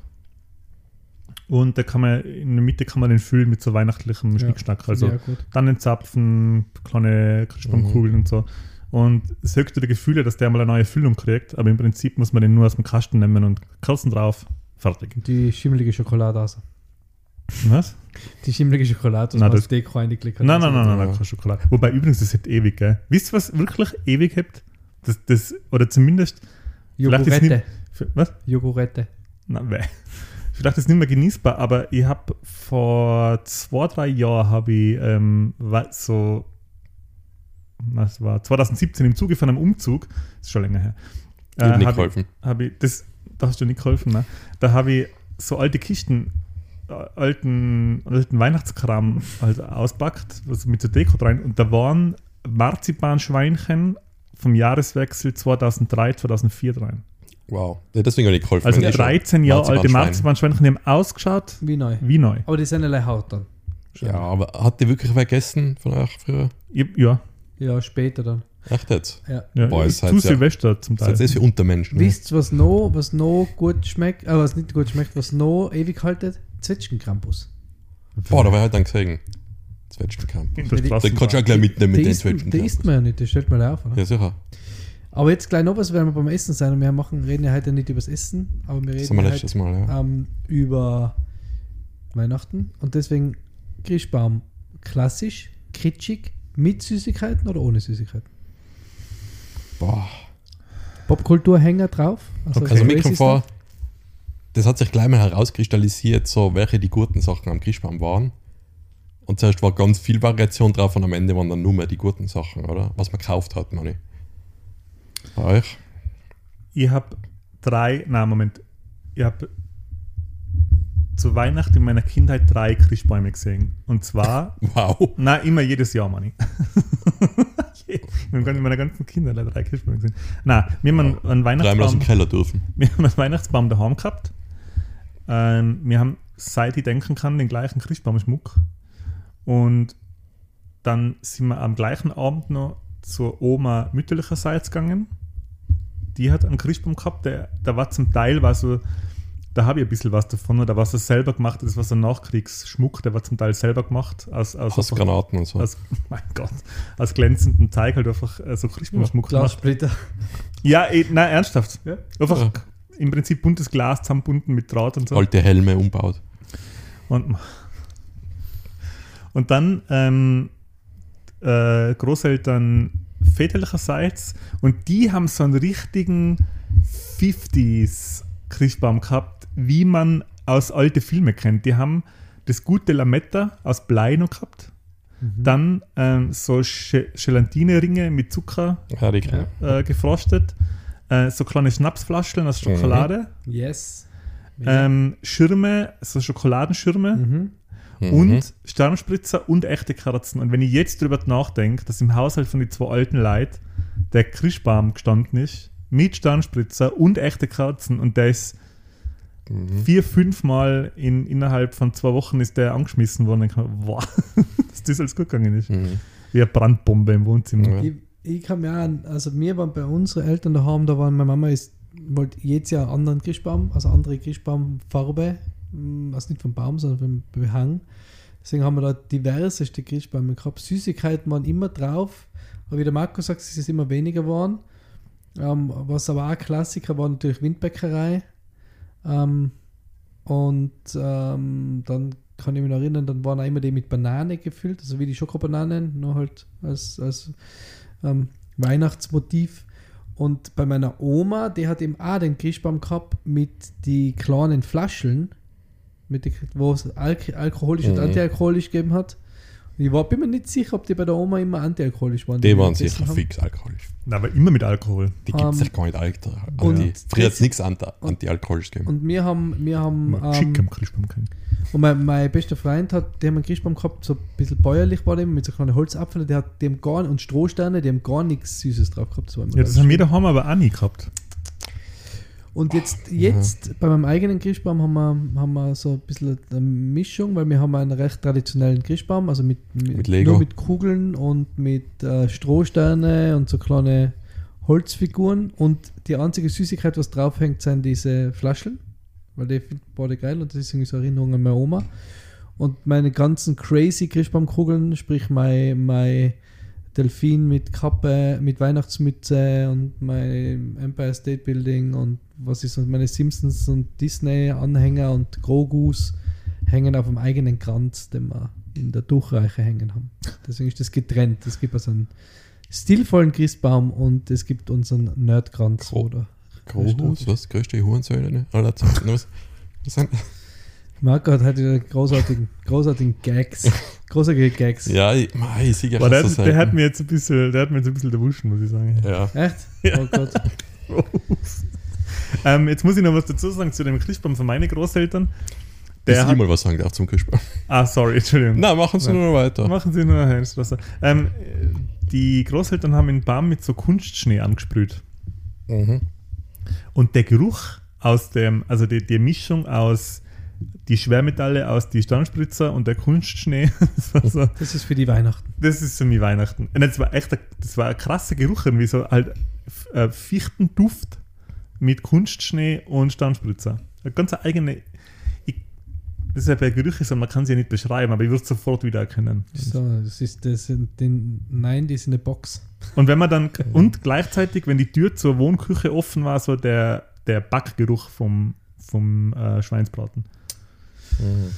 Und da kann man, in der Mitte kann man den füllen mit so weihnachtlichem Ja, Schnickschnack. Also ja. Tannenzapfen, kleine Christbaumkugeln und so. Und es höchst die Gefühle, dass der mal eine neue Füllung kriegt, aber im Prinzip muss man den nur aus dem Kasten nehmen und Kerzen drauf, fertig. Die schimmelige Schokolade also. Was? Die schimmelige Schokolade, Nein, man das- Deko reingeklickt hat. Nein, nein, nein, nein, nein, keine Schokolade. Wobei übrigens, das hat ewig, gell? Wisst ihr, was wirklich ewig hebt? Das, das, oder zumindest, Jogurette. für, was? Jogurette. Na, weh. Vielleicht ist es nicht mehr genießbar, aber ich habe vor zwei, drei Jahren habe ich ähm, so, was war, 2017 im Zuge von einem Umzug, das ist schon länger her, Ich hab nicht hab geholfen. Ich, hab ich, das, da hast du nicht geholfen, ne? Da habe ich so alte Kisten, äh, alten, alten Weihnachtskram halt auspackt, also mit der Deko rein und da waren Marzipanschweinchen vom Jahreswechsel 2003, 2004 rein. Wow. Ja, deswegen habe ich geholfen. Also Wenn ich schon 13 Jahre alte Marzipanschwein. Marzipanschweinchen, die haben ausgeschaut Wie neu. wie neu. Aber die sind alle Haut dann. Ja, aber hat die wirklich vergessen von euch früher? Ja, Ja, später dann. Echt jetzt? Ja. ja Boah, halt zu ja- Silvester zum Das Teil. ist für Untermenschen. ne? Wisst ihr, was noch, was noch gut schmeckt, äh, was nicht gut schmeckt, was noch ewig haltet? Zwetschgenkrampus. Boah, da war ich halt dann gesehen. Zwetschgenkamp. Den kannst du auch gleich mitnehmen mit Den isst, den Zwetschgenkamp. isst man ja nicht, das stellt man auf. Oder? Ja, sicher. Aber jetzt gleich noch was, wenn wir beim Essen sein und wir machen, reden ja heute nicht über das Essen, aber wir reden wir ja letztes heute, Mal, ja. ähm, über Weihnachten und deswegen Christbaum klassisch, kitschig, mit Süßigkeiten oder ohne Süßigkeiten? Boah. Popkulturhänger drauf? Okay. Also mir Crazy kommt vor, Stuff? Das hat sich gleich mal herauskristallisiert, so welche die guten Sachen am Christbaum waren. Und zuerst war ganz viel Variation drauf und am Ende waren dann nur mehr die guten Sachen, oder? Was man gekauft hat, meine ich. Bei euch? Ich habe drei, nein, Moment. Ich habe zu Weihnachten in meiner Kindheit drei Christbäume gesehen. Und zwar, Wow. nein, immer jedes Jahr, Manni. ich habe in meiner ganzen Kindheit drei Christbäume gesehen. Nein, wir haben einen, einen Dreimal aus dem Weihnachtsbaum, Keller dürfen. wir haben einen Weihnachtsbaum daheim gehabt. Ähm, wir haben, seit ich denken kann, den gleichen Christbaumschmuck. Und dann sind wir am gleichen Abend noch zur Oma mütterlicherseits gegangen. Die hat einen Christbaum gehabt, der, der war zum Teil, war so, da habe ich ein bisschen was davon, da war so selber gemacht, das war so ein Nachkriegsschmuck, der war zum Teil selber gemacht, aus, aus, Aus Granaten und so. aus mein Gott, aus glänzendem Teig halt einfach äh, so Christbaumschmuck gemacht. Glassplitter. Ja, eh, nein, ernsthaft. Ja. Einfach Ja. Im Prinzip buntes Glas zusammenbunden mit Draht und so. Alte Helme umbaut. Und, und dann ähm, äh, Großeltern väterlicherseits und die haben so einen richtigen 50s Christbaum gehabt, wie man aus alten Filmen kennt. Die haben das gute Lametta aus Blei noch gehabt. Dann ähm, so Ge- Gelatine-Ringe mit Zucker ja. äh, gefrostet. Äh, so kleine Schnapsflaschen aus Schokolade. Yes. Ähm, Schirme, so Schokoladenschirme Mhm. Mhm. und Sternspritzer und echte Kerzen. Und wenn ich jetzt drüber nachdenke, dass im Haushalt von den zwei alten Leuten der Christbaum gestanden ist, mit Sternspritzer und echte Kerzen und der ist Mhm. vier, fünf Mal in, innerhalb von zwei Wochen ist der angeschmissen worden. Ich dachte, wow, dass das alles gut gegangen ist. Mhm. Wie eine Brandbombe im Wohnzimmer. Ja. Ich, kann mir an, also wir waren bei unseren Eltern daheim, da waren meine Mama ist, wollte jedes Jahr einen anderen Christbaum, also andere Christbaumfarbe, hm, also nicht vom Baum, sondern vom Behang. Deswegen haben wir da diverseste Christbäume gehabt. Süßigkeiten waren immer drauf, aber wie der Marco sagt, es ist immer weniger geworden. Ähm, was aber auch Klassiker war natürlich Windbäckerei. Ähm, und ähm, dann kann ich mich noch erinnern, dann waren auch immer die mit Banane gefüllt, also wie die Schokobananen, nur halt als, als ähm, Weihnachtsmotiv. Und bei meiner Oma, die hat eben auch den Christbaum gehabt mit die kleinen Flaschen, mit die, wo es Alk alkoholisch und Mhm. antialkoholisch gegeben hat. Ich war, bin mir nicht sicher, ob die bei der Oma immer antialkoholisch waren. Die wir waren sicher haben. fix alkoholisch. Na, aber immer mit Alkohol. Die gibt es Ähm, ja gar nicht Alter. und Anti, früher hat es nichts anti, anti-alkoholisch gegeben. Und wir haben, wir haben Mal Schick ähm, am Christbaum kennen. und mein, mein bester Freund hat, die haben einen Christbaum gehabt, so ein bisschen bäuerlich war der, mit so kleinen Holzapfeln, der hat dem gar und Strohsterne, die haben gar nichts Süßes drauf gehabt. Das Ja, das haben wir daheim aber auch nie gehabt. Und jetzt, jetzt bei meinem eigenen Christbaum haben wir, haben wir so ein bisschen eine Mischung, weil wir haben einen recht traditionellen Christbaum, also mit, mit, Mit nur mit Kugeln und mit äh, Strohsterne und so kleine Holzfiguren. Und die einzige Süßigkeit, was draufhängt, sind diese Flaschen, weil die finden beide geil und das ist irgendwie so eine Erinnerung an meine Oma. Und meine ganzen crazy Christbaumkugeln, sprich mein, mein Delfin mit Kappe, mit Weihnachtsmütze und mein Empire State Building und was ist und meine Simpsons und Disney Anhänger und Grogus hängen auf dem eigenen Kranz, den wir in der Durchreiche hängen haben. Deswegen ist das getrennt. Es gibt also einen stilvollen Christbaum und es gibt unseren Nerdkranz Gro- oder Großhus, was? Größte Hurensöhne aller Zeiten. Was, was sind? Marco hat heute großartigen, großartigen Gags. Großartige Gags. Ja, ich, mei, ich sehe ja Aber der, so der hat mir jetzt ein bisschen, der hat mir jetzt ein bisschen erwuschen, muss ich sagen. Ja, Echt? Oh Gott. ähm, jetzt muss ich noch was dazu sagen zu dem Christbaum von meinen Großeltern. Der hat, mal was sagen darf zum Christbaum. ah, sorry, Entschuldigung. Na, machen Sie Ja. nur noch weiter. Machen Sie nur Herr Strasser. Ähm, die Großeltern haben den Baum mit so Kunstschnee angesprüht. Mhm. Und der Geruch aus dem, also die, die Mischung aus die Schwermetalle aus die Sternspritzer und der Kunstschnee, das so, Das ist für die Weihnachten. das ist für mich Weihnachten. Und das war echt, ein- das war ein krasser Geruch, irgendwie so halt äh, Fichtenduft mit Kunstschnee und Sternspritzer. Eine ganz eigene, ich, das ist ja bei Gerüche so, man kann sie ja nicht beschreiben, aber ich würde es sofort wiedererkennen. So, das ist das sind den Nein, die ist in der Box. Und wenn man dann, und gleichzeitig, wenn die Tür zur Wohnküche offen war, so der, der Backgeruch vom, vom äh, Schweinsbraten. Mhm.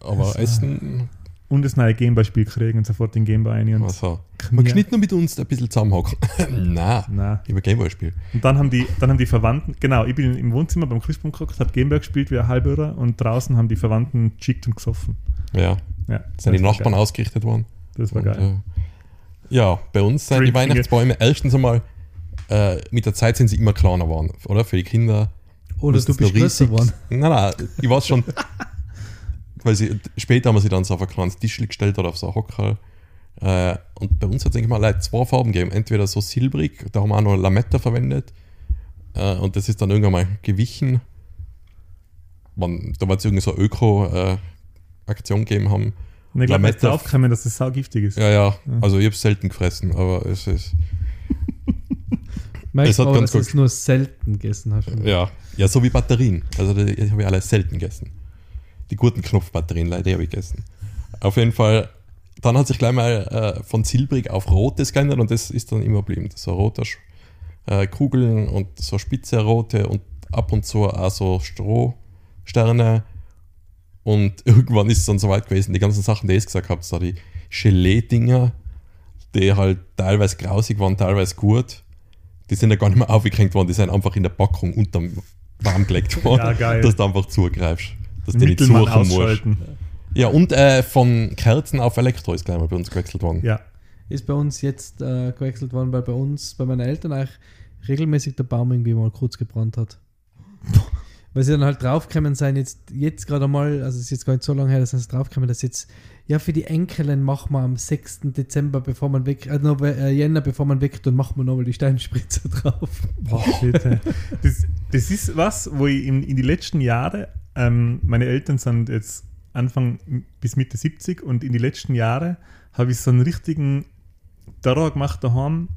Aber war- Essen, Und das neue Gameboy-Spiel kriegen und sofort den Gameboy rein. Und, also, man kann nicht nur mit uns ein bisschen zusammenhocken. Nein, Na. über Gameboy-Spiel. Und dann haben, die, dann haben die Verwandten, genau, ich bin im Wohnzimmer beim Christbaum geguckt, habe Gameboy gespielt wie ein Halbörer und draußen haben die Verwandten chickt und gesoffen. Ja, Ja, sind die Nachbarn geil. ausgerichtet worden. Das war Und, geil. äh, ja, bei uns sind die. Weihnachtsbäume erstens einmal, äh, mit der Zeit sind sie immer kleiner geworden, oder? Für die Kinder. Oder du bist größer geworden. Nein, nein, ich weiß schon. weil sie, später haben wir sie dann so auf ein kleines Tischl gestellt oder auf so ein Hockerl. Äh, und bei uns hat es eigentlich mal like, zwei Farben gegeben. Entweder so silbrig, da haben wir auch noch Lametta verwendet. Äh, und das ist dann irgendwann mal gewichen. Man, da wird es irgendwie so Öko-Aktion gegeben haben. Und ich glaube, Lametta- draufgekommen, dass das saugiftig ist. Ja, ja, also ich habe es selten gefressen, aber es ist. Merkst Es hat ganz du gut- es nur selten gegessen hast. Ja, ja so wie Batterien. Also die habe ich alle selten gegessen. Die guten Knopfbatterien, leider habe ich gegessen. Auf jeden Fall, dann hat sich gleich mal äh, von silbrig auf rotes geändert und das ist dann immer geblieben. So rote äh, Kugeln und so spitze rote und ab und zu auch so Strohsterne. Und irgendwann ist es dann so weit gewesen, die ganzen Sachen, die ich gesagt habe, so die Gelee-Dinger, die halt teilweise grausig waren, teilweise gut, die sind ja gar nicht mehr aufgehängt worden, die sind einfach in der Packung unterm warm gelegt worden, Ja, dass du einfach zugreifst. Dass du nicht suchen musst. ausschalten. Ja, und äh, von Kerzen auf Elektro ist gleich mal bei uns gewechselt worden. Ja. Ist bei uns jetzt äh, gewechselt worden, weil bei uns, bei meinen Eltern eigentlich regelmäßig der Baum irgendwie mal kurz gebrannt hat. Weil sie dann halt draufgekommen sein, jetzt, jetzt gerade mal, also es ist jetzt gar nicht so lange her, dass sie draufgekommen, dass jetzt, ja, für die Enkelin machen wir am 6. Dezember, bevor man weg, äh, Nove- äh, Jänner, bevor man weg tut, machen wir nochmal die Steinspritze drauf. Boah, das, das ist was, wo ich in, in die letzten Jahre, ähm, meine Eltern sind jetzt Anfang bis Mitte 70 und in die letzten Jahre habe ich so einen richtigen Terror gemacht daheim.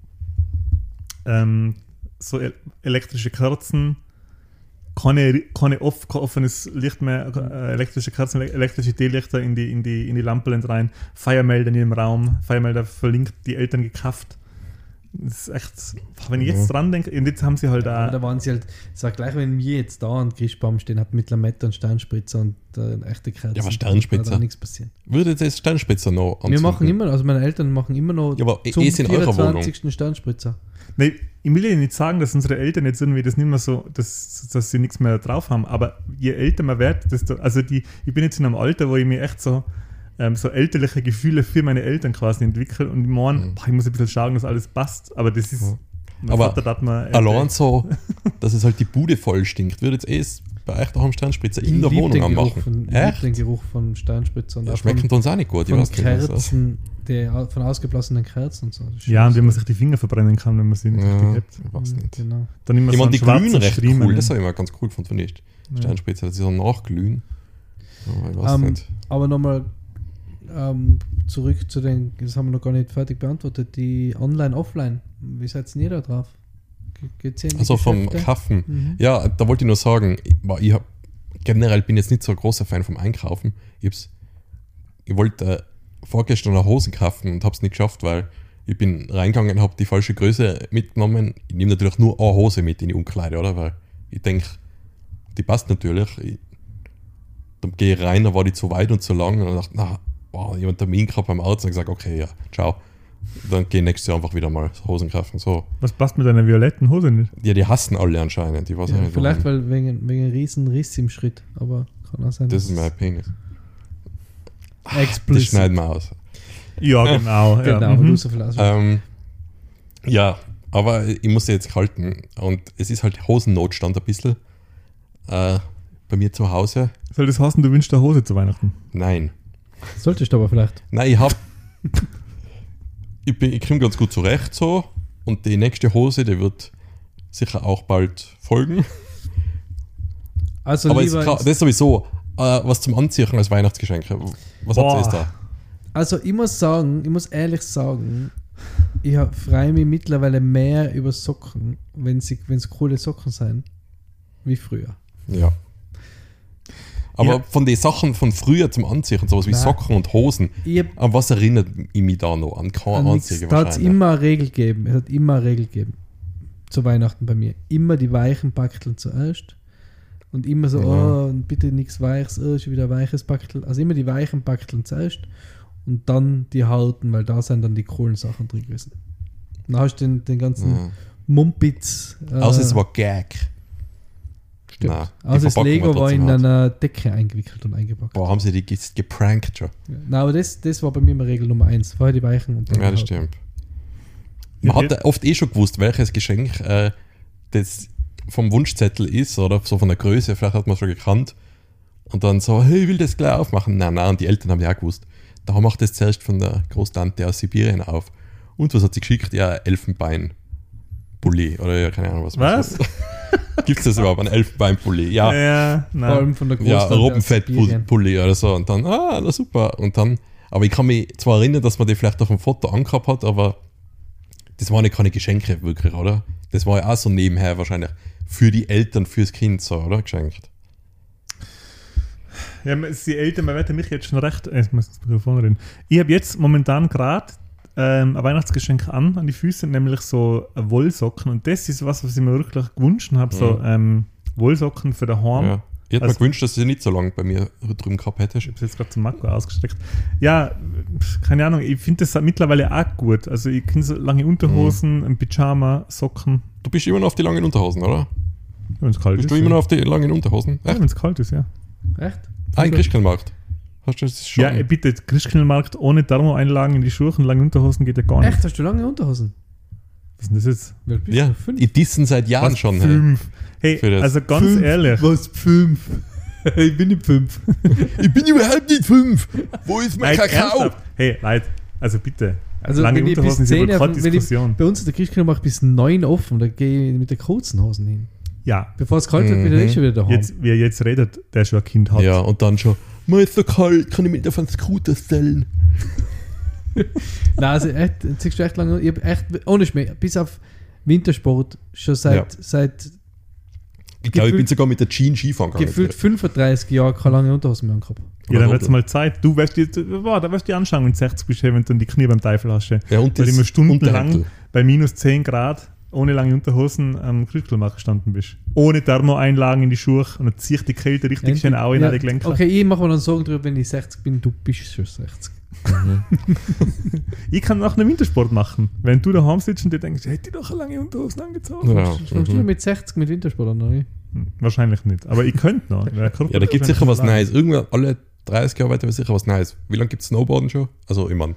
Ähm, so el elektrische Kerzen, keine, keine off, kein offenes Licht mehr, äh, elektrische Kerzen, elektrische Teelichter in die, in die, in die Lampen rein, Feiermelder in dem Raum, Feiermelder verlinkt, die Eltern gekauft. Das ist echt, wenn ich jetzt dran denke, und jetzt haben sie halt Aber auch, da waren sie halt, das war gleich, wenn wir jetzt da an Christbaum stehen, hat mit Lametta und Sternspritzer und äh, echte Kerzen. Ja, aber Sternspritzer. Da nichts passiert. Würde das Sternspitzer noch Wir anzünden? machen immer, also meine Eltern machen immer noch Ja, aber eh- zum ist in eurer Wohnung. 24. Sternspritzer. nee, ich will ja nicht sagen, dass unsere Eltern jetzt irgendwie das nicht mehr so, dass, dass sie nichts mehr drauf haben, aber je älter man wird, desto, also die, ich bin jetzt in einem Alter, wo ich mir echt so, ähm, so elterliche Gefühle für meine Eltern quasi entwickle und ich meine, Mhm. boah, ich muss ein bisschen schauen, dass alles passt, aber das ist, Ja. mein Aber Vater hat mir Allein so, dass es halt die Bude voll stinkt, würde jetzt eh bei euch daheim Sternspritzer in der Ich Wohnung anmachen. Von, ich lieb Echt? den Geruch von Sternspritzer und Ja, schmecken von, uns auch nicht gut. Ich von nicht, was das- Kerzen, der, von ausgeblassenen Kerzen und so. Das ist Ja, und wie man sich die Finger verbrennen kann, wenn man sie nicht Ja, richtig hat. ich weiß nicht. Genau. Dann immer Ich so meine, die glühen recht Striemen. cool. Das habe ich immer ganz cool gefunden, finde ich. Ja. Sternspritzer, dass sie so nachglühen. Aber ich weiß Ähm, nicht. aber nochmal ähm, zurück zu den, das haben wir noch gar nicht fertig beantwortet, die Online-Offline. Wie seid ihr da drauf? Ge- Geht's in Also vom? Kaffen. Mhm. Ja, da wollte ich nur sagen, ich, ich hab, generell bin jetzt nicht so ein großer Fan vom Einkaufen. Ich, ich wollte äh, vorgestern eine Hosen kaufen und habe es nicht geschafft, weil ich bin reingegangen und habe die falsche Größe mitgenommen. Ich nehme natürlich nur eine Hose mit in die Umkleide, oder? Weil ich denke, die passt natürlich. Ich, dann gehe ich rein, da war die zu weit und zu lang und dann dachte na, wow, einen Termin gehabt beim Arzt und gesagt, okay, ja, ciao. Dann gehe ich nächstes Jahr einfach wieder mal Hosen kaufen. So. Was passt mit deiner violetten Hose nicht? Ja, die hassen alle anscheinend. Ich weiß auch Ja, nicht, vielleicht warum. weil wegen, wegen einem riesen Riss im Schritt, aber kann auch sein. Das ist mein Penis. Das Explicit. schneiden wir aus. Ja, genau. ja. Genau, mhm. du so. Ähm, ja, aber ich muss sie jetzt halten. Und es ist halt Hosennotstand ein bisschen. Äh, bei mir zu Hause. Soll das heißen, du wünschst eine Hose zu Weihnachten? Nein. Solltest du aber vielleicht. Nein, ich hab. ich bin, ich komme ganz gut zurecht so. Und die nächste Hose, die wird sicher auch bald folgen. Also aber lieber ins- das ist sowieso äh, was zum Anziehen als Weihnachtsgeschenk. Was Boah. habt ihr da? Also ich muss sagen, ich muss ehrlich sagen, ich freue mich mittlerweile mehr über Socken, wenn sie wenn es coole Socken sind, wie früher. Ja. Aber Ja. von den Sachen von früher zum Anziehen, sowas wie Nein. Socken und Hosen, an was erinnert ich mich da noch? An kein an Anziehen da hat es immer eine Regel gegeben. Es hat immer eine Regel gegeben. Zu Weihnachten bei mir. Immer die weichen Backeln zuerst. Und immer so, Ja. oh, bitte nichts Weiches, oh, schon wieder ein weiches Backel. Also immer die weichen Backeln zuerst und dann die harten, weil da sind dann die coolen Sachen drin gewesen. Dann hast du den, den ganzen Ja. Mumpitz. Äh, Außer es war Gag. Stimmt. Nein, Außer das Lego war in einer Decke eingewickelt und eingepackt. Boah, haben sie die ge- geprankt schon. Ja. Nein, aber das, das war bei mir immer Regel Nummer eins. Vorher die weichen und dann Ja, das harten. stimmt. Man Ja, hat oft eh schon gewusst, welches Geschenk äh, das vom Wunschzettel ist oder so von der Größe. Vielleicht hat man es schon gekannt. Und dann so, hey, ich will das gleich aufmachen. Nein, nein, und die Eltern haben ja auch gewusst. Da macht das zuerst von der Großtante aus Sibirien auf. Und was hat sie geschickt? Ja, Elfenbein-Pulli. Oder ja, keine Ahnung, was. Was? Gibt es das überhaupt? Ein Elfenbein-Pulli? Ja, Ja, Vor nein. allem von der ja, aus Sibirien. Robbenfett-Pulli oder so. Und dann, ah, na super. Und dann, aber ich kann mich zwar erinnern, dass man die vielleicht auf dem Foto angehabt hat, aber das waren ja keine Geschenke wirklich, oder? Das war ja auch so nebenher wahrscheinlich für die Eltern, fürs Kind so, oder? Geschenkt. Ja, die Eltern, man wird ja mich jetzt schon recht. äh, Ich muss das Mikrofon reden. Ich habe jetzt momentan gerade ähm, ein Weihnachtsgeschenk an, an die Füße, nämlich so Wollsocken. Und das ist was, was ich mir wirklich gewünscht habe: so Mhm. ähm, Wollsocken für daheim. Ja. Ich hätte mir Also- gewünscht, dass du sie nicht so lange bei mir drüben gehabt hättest. Ich habe es jetzt gerade zum Marco ausgestreckt. Ja, keine Ahnung, ich finde das mittlerweile auch gut. Also, ich kenne so lange Unterhosen, Mhm. ein Pyjama, Socken, Du bist immer noch auf die langen Unterhosen, oder? wenn es kalt Bist ist. du immer ja. noch auf die langen Unterhosen? ja, wenn es kalt ist, ja. Echt? Ah, in Christkindlmarkt. Hast du das schon? Ja, bitte, Christkindlmarkt ohne Thermoeinlagen in die Schuhe und lange Unterhosen geht ja gar nicht. Echt? Hast du lange Unterhosen? Was ist denn das jetzt? Ja. du? Fünf? die dissen seit Jahren Was, schon. Hey. Fünf. Hey, das. also ganz Fünf? ehrlich. Was? Fünf? ich bin nicht fünf. Ich bin überhaupt nicht fünf. Wo ist mein Leute, Kakao? ernsthaft? Hey, Leute, also bitte. Also lange wenn ich bis Unterhosen ist ja 10, wohl keine wenn ich, Diskussion. bei uns in der Christkindl macht bis neun offen, da gehe ich mit den kurzen Hosen hin. Ja, Bevor es kalt wird, bin Mhm. ich eh schon wieder daheim. jetzt, wer jetzt redet, der schon ein Kind hat. Ja, und dann schon, mir ist so kalt, kann ich mit auf einen Scooter stellen? Nein, also echt, siehst du echt lange, ich echt, ohne Schmäh, bis auf Wintersport schon seit, seit Ich glaube, ich bin sogar mit der Jean Skifahren gegangen. gefühlt 35 Jahren keine lange Unterhosen mehr gehabt. Ja, dann wird es mal Zeit. Du wirst dir, boah, da wirst du dir anschauen, wenn du 60 bist, wenn du dann die Knie beim Teufel hast. Ja, und Weil das immer stundenlang bei minus 10 Grad ohne lange Unterhosen am Christkindlmarkt gestanden bist. Ohne Thermoeinlagen in die Schuhe und dann zieht die Kälte richtig schön auch in Ja, alle Gelenke. Okay, ich mache mir dann Sorgen darüber, wenn ich 60 bin, du bist schon 60. Ich kann auch einen Wintersport machen. Wenn du daheim sitzt und dir denkst, hätte ich doch eine lange Unterhosen angezogen. Ja, Fängst du mhm. mit 60 mit Wintersport an, oder? Hm, Wahrscheinlich nicht. Aber ich könnte noch. ja da gibt es sicher was Neues. Irgendwann alle 30 Jahre weiter sicher was Neues. Wie lange gibt es Snowboarden schon? Also, ich meine,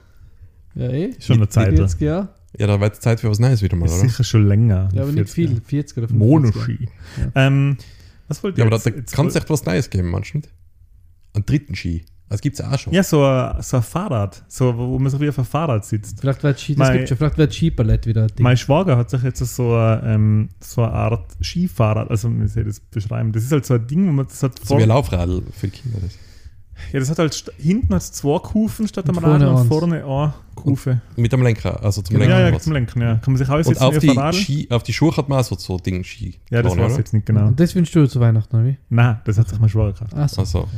Ja, eh. Schon eine Zeit. 40 Jahre. Ja, da wird Zeit für was Neues wieder mal, Ist oder? sicher schon länger. Ja, aber nicht 40 viel. Jahre. 40 oder 50 Jahre. Monoski. Ähm, was wollt ihr Ja, aber jetzt? da, da Jetzt kann es echt was Neues geben, nicht? Einen dritten Ski. Das gibt es auch schon. Ja, so ein, so ein Fahrrad, so, wo man so wie auf einem Fahrrad sitzt. Vielleicht wird Ski, das Mein- gibt schon, vielleicht wird Skiballett wieder ein Ding. Mein Schwager hat sich jetzt so, ein, ähm, so eine Art Skifahrrad, also wie soll ich das beschreiben? Das ist halt so ein Ding, wo man das hat So wie ein Laufradl für die Kinder. Das. ja, das hat halt hinten hat's zwei Kufen statt Und am Radl vorne und vorne eine Kufe. Mit dem Lenker, also zum Ja, Lenken. ja, was. zum Lenken, ja. Kann man sich Und aussetzen auf die? Ski, auf die Schuhe hat man auch so, so Ding Ski. Ja, das weiß ich jetzt nicht genau. Und das wünschst du zu Weihnachten, oder wie? Nein, das hat sich mein Schwager gekauft. Ach so. Also,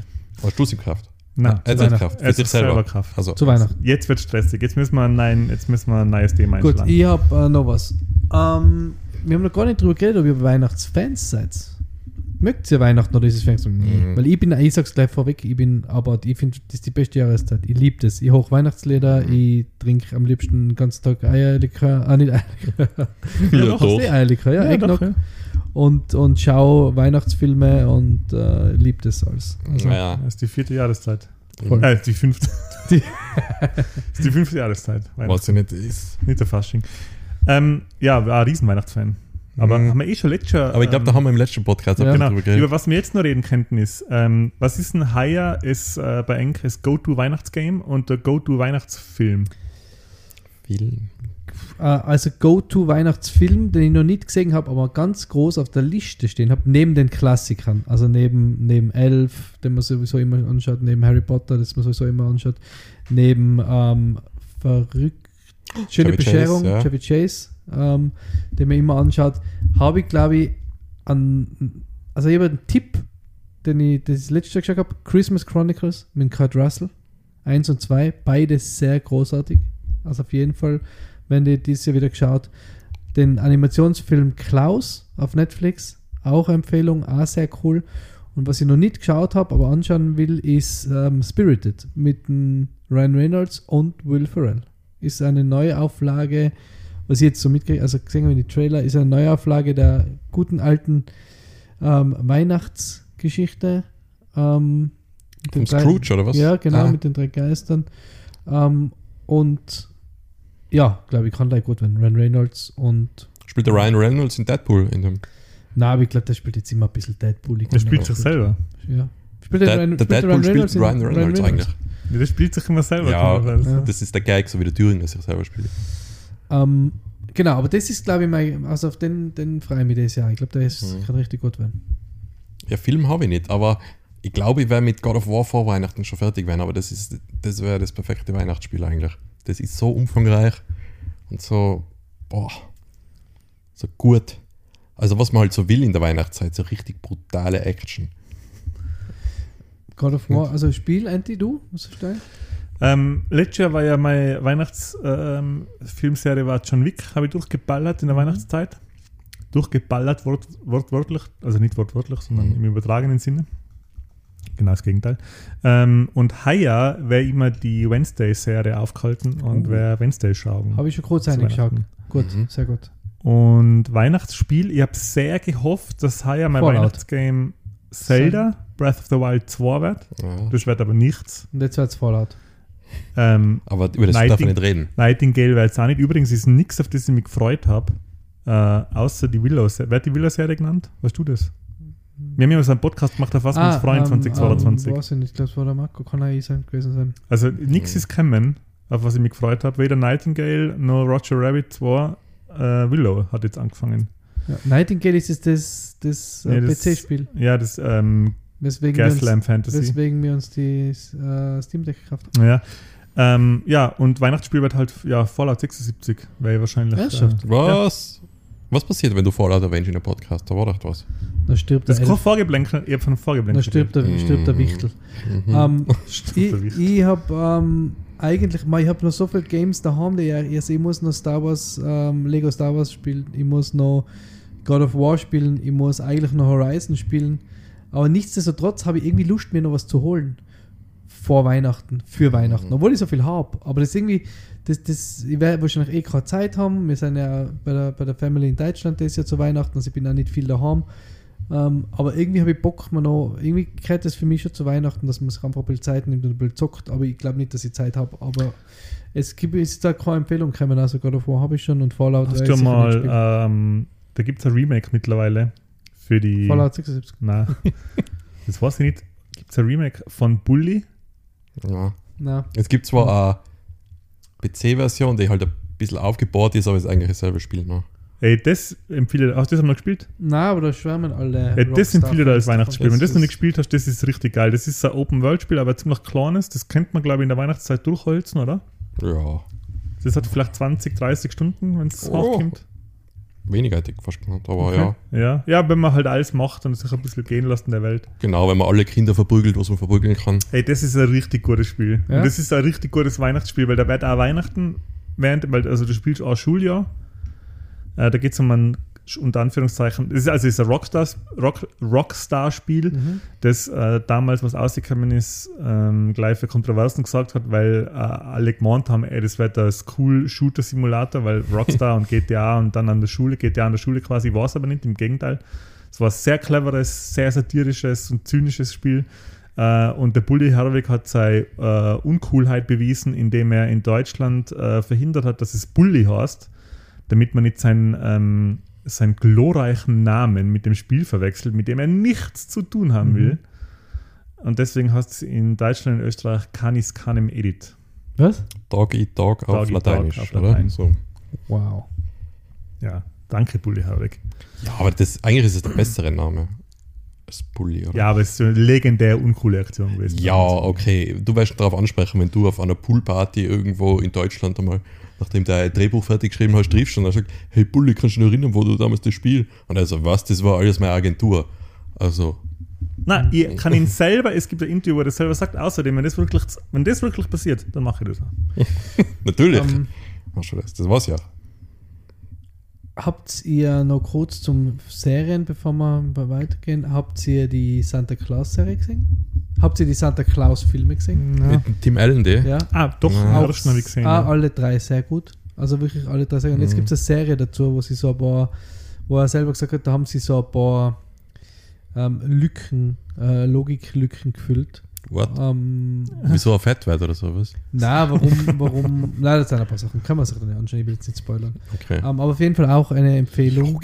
hast du es in Kraft? Nein. Für er hat sich selber selber. gekauft. Also, Zu Weihnachten. Jetzt wird stressig. Jetzt müssen wir ein, nein, jetzt müssen wir ein neues Thema Gut, einschlagen. ich habe äh, noch was. Ähm, wir haben noch gar nicht drüber geredet, ob ihr Weihnachtsfans seid. Mögt ihr Weihnachten oder ist es fängst du? Nee. Mhm. Weil ich bin, ich sag's gleich vorweg, ich bin, aber ich finde, das ist die beste Jahreszeit. Ich liebe das. Ich hoch Weihnachtslieder, ich trinke am liebsten den ganzen Tag Eierlikör, ah, nicht Eierlikör, Ja, doch, doch. Eierlikör, ja, ja, Eggnog. ja. Und, und schau Weihnachtsfilme und äh, liebe das alles. Also, naja. Das ist die vierte Jahreszeit. Voll. Äh, die fünfte. Die- das ist die fünfte Jahreszeit. Was ja nicht ist. Nicht der Fasching. Ähm, ja, war ein Riesenweihnachtsfan. Aber Mhm. haben wir eh schon letztes Jahr. Aber ich glaube, da ähm, haben wir im letzten Podcast auch Ja. drüber Genau. geredet. Über was wir jetzt noch reden könnten ist, ähm, was ist ein Haier ist äh, bei Enk das Go-To-Weihnachtsgame und der Go-To-Weihnachtsfilm. Film. Äh, also Go-To-Weihnachtsfilm, den ich noch nicht gesehen habe, aber ganz groß auf der Liste stehen habe, neben den Klassikern. Also neben, neben Elf, den man sowieso immer anschaut, neben Harry Potter, das man sowieso immer anschaut, neben ähm, Verrückt. Schöne Chevy Chase, Bescherung, ja. Chevy Chase, ähm, den man immer anschaut, habe ich, glaube ich, an. Also, ich habe einen Tipp, den ich das letzte Jahr geschaut habe: Christmas Chronicles mit Kurt Russell. Eins und zwei, beide sehr großartig. Also, auf jeden Fall, wenn ihr dieses Jahr wieder geschaut, den Animationsfilm Klaus auf Netflix, auch Empfehlung, auch sehr cool. Und was ich noch nicht geschaut habe, aber anschauen will, ist ähm, Spirited mit Ryan Reynolds und Will Ferrell. Ist eine Neuauflage, was ich jetzt so mitkriege, also gesehen habe in die Trailer, ist eine Neuauflage der guten alten ähm, Weihnachtsgeschichte. Ähm, mit Vom den drei- Scrooge, oder was? Ja, genau, Ah. mit den drei Geistern. Ähm, und ja, glaube ich, kann gleich gut werden. Ryan Reynolds und Spielt der Ryan Reynolds in Deadpool in dem. na, aber ich glaube, der spielt jetzt immer ein bisschen Deadpool. Der spielt sich selber. Ja. Spielt Der, Ryan- der spielt Deadpool spielt in Ryan Reynolds eigentlich. Ja, der spielt sich immer selber. Ja, sagen. das ist der Gag, so wie der Thüringer sich selber spielt. Ähm, genau, aber das ist, glaube ich, mein, also auf den, den freue ich mich dieses Jahr. Ich glaube, der ist, Mhm. kann richtig gut werden. Ja, Film habe ich nicht, aber ich glaube, ich werde mit God of War vor Weihnachten schon fertig werden, aber das ist das wäre das perfekte Weihnachtsspiel eigentlich. Das ist so umfangreich und so, boah, so gut. Also was man halt so will in der Weihnachtszeit, so richtig brutale Action. God of War, also Spiel, Anti, du? Was ist dein? Ähm, letztes Jahr war ja meine Weihnachtsfilmserie ähm, war John Wick, habe ich durchgeballert in der Mhm. Weihnachtszeit. Durchgeballert, wort, wortwörtlich, also nicht wortwörtlich, sondern Mhm. im übertragenen Sinne. Genau das Gegenteil. Ähm, und heuer wäre immer die Wednesday-Serie aufgehalten und Oh. wäre Wednesday schauen. Habe ich schon kurz reingeschaut. Weihnachten. Gut, Mhm. sehr gut. Und Weihnachtsspiel, ich habe sehr gehofft, dass heuer mein Fallout. Weihnachtsgame Zelda, Breath of the Wild 2 wird. Ja. Das wird aber nichts. Und jetzt wird es Fallout. Ähm, Aber über das Nighting- darf man nicht reden. Nightingale jetzt auch nicht. Übrigens ist nichts, auf das ich mich gefreut habe, äh, außer die Willow-Serie. Wer hat die Willow-Serie genannt? Weißt du das? Wir haben ja so einen Podcast gemacht, auf was wir uns freuen ähm, 2022. Ähm, weiß ich nicht, ich glaube, es war der Marco, kann auch ich sein, gewesen sein. also nichts Mhm. ist gekommen, auf was ich mich gefreut habe. Weder Nightingale noch Roger Rabbit 2. Äh, Willow hat jetzt angefangen. Ja. Nightingale ist jetzt das, das, äh, Nee, das- PC-Spiel, Ja, das ähm, weswegen, wir uns- Fantasy. weswegen wir uns die äh, Steam Deck gekauft haben. Ja. Ähm, ja, und Weihnachtsspiel wird halt ja, Fallout 76, weil wahrscheinlich. Ernsthaft? Äh, Was? Was passiert, wenn du Fallout erwähnst in einem Podcast? Da war doch was. Dann stirbt das der. Vorgeblänkel, ich habe von einem Vorgeblänkel. Dann stirbt der, stirbt der. Wichtel. Mhm. Ähm, Stirbt der ich Wichtel. ich habe ähm, eigentlich, ich habe noch so viele Games daheim, die ich, also ich muss noch Star Wars, ähm, Lego Star Wars spielen, ich muss noch God of War spielen, ich muss eigentlich noch Horizon spielen. Aber nichtsdestotrotz habe ich irgendwie Lust, mir noch was zu holen. Vor Weihnachten, für Weihnachten. Obwohl ich so viel habe. Aber das ist irgendwie, das, das, ich werde wahrscheinlich eh gerade Zeit haben. Wir sind ja bei der, bei der Family in Deutschland, das ist ja zu Weihnachten, also ich bin auch nicht viel daheim. Ähm, aber irgendwie habe ich Bock, man noch, irgendwie gehört das für mich schon zu Weihnachten, dass man sich einfach ein bisschen Zeit nimmt und ein bisschen zockt. Aber ich glaube nicht, dass ich Zeit habe. Aber es gibt es ist da keine Empfehlung gekommen. Also God of War habe ich schon und Fallout Hast du mal, ähm, da gibt es ein Remake mittlerweile für die. Fallout 76. Nein, das weiß ich nicht. Gibt es ein Remake von Bully? Ja. Na, Es gibt zwar eine PC-Version, die halt ein bisschen aufgebaut ist, aber es ist eigentlich dasselbe Spiel. Ne? Ey, das empfiehlt. Hast du das einmal gespielt? na, aber da schwärmen alle. Ey, das Rockstar-Fans empfiehlt als. Weihnachtsspiel. Wenn du Das noch nicht gespielt hast, das ist richtig geil. Das ist ein Open-World-Spiel, aber ziemlich kleines. Das kennt man, glaube ich, in der Weihnachtszeit durchholzen, oder? Ja. Das hat vielleicht 20, 30 Stunden, wenn es Oh. hochkommt. Weniger hätte ich fast genannt, aber Okay. ja. ja. Ja, wenn man halt alles macht und sich ein bisschen gehen lässt in der Welt. Genau, wenn man alle Kinder verprügelt, was man verprügeln kann. Ey, das ist ein richtig gutes Spiel. Ja? Und das ist ein richtig gutes Weihnachtsspiel, weil da wird auch Weihnachten, während, weil, also du spielst auch Schuljahr. Äh, da geht es um ein, unter Anführungszeichen, es ist, also ist ein Rockstar, Rock, Rockstar-Spiel, Mhm. das äh, damals, was rausgekommen ist, ähm, gleich für Kontroversen gesagt hat, weil äh, alle gemeint haben, ey, das wird ein School-Shooter-Simulator, weil Rockstar und GTA und dann an der Schule, GTA an der Schule quasi war es aber nicht, im Gegenteil. Es war ein sehr cleveres, sehr satirisches und zynisches Spiel. Äh, und der Bully Herwig hat seine äh, Uncoolheit bewiesen, indem er in Deutschland äh, verhindert hat, dass es Bully heißt, damit man nicht seinen, ähm, seinen glorreichen Namen mit dem Spiel verwechselt, mit dem er nichts zu tun haben Mhm. will. Und deswegen heißt es in Deutschland und Österreich Canis Canem Edit. Was? Dog eat dog, auf Dog eat Lateinisch, dog auf oder? Latein. So. Wow. Ja, danke Bully Herwig. Ja, aber das, eigentlich ist es der bessere Name. als Bulli, oder? Ja, aber es ist so eine legendär uncoole Aktion gewesen. Ja, okay. Du wirst darauf ansprechen, wenn du auf einer Poolparty irgendwo in Deutschland einmal, nachdem du ein Drehbuch fertig geschrieben hast, triffst und er sagt, hey Bulli, kannst du dich noch erinnern, wo du damals das Spiel? Und er so, was, das war alles meine Agentur. Also, Nein, ich kann ihn selber, es gibt ein Interview, wo er das selber sagt, außerdem, wenn das wirklich, wenn das wirklich passiert, dann mache ich das. auch. natürlich. Ähm, Machst du das? Das war's ja. habt ihr noch kurz zum Serien, bevor wir weitergehen, habt ihr die Santa Claus-Serie gesehen? Habt ihr die Santa Claus-Filme gesehen? Ja. Mit dem Tim Allen, der? Ja. Ah, doch, Ja. schon habe ich gesehen. Ah, ja. alle drei sehr gut. Also wirklich alle drei sehr gut. Und jetzt Mhm. gibt es eine Serie dazu, wo sie so ein paar, wo er selber gesagt hat, da haben sie so ein paar ähm, Lücken, äh, Logiklücken gefüllt. What? Ähm, Wieso er fett wird oder sowas? na, warum, warum, na, das sind ein paar Sachen, kann man sich dann nicht anschauen, ich will jetzt nicht spoilern. Okay. Ähm, aber auf jeden Fall auch eine Empfehlung.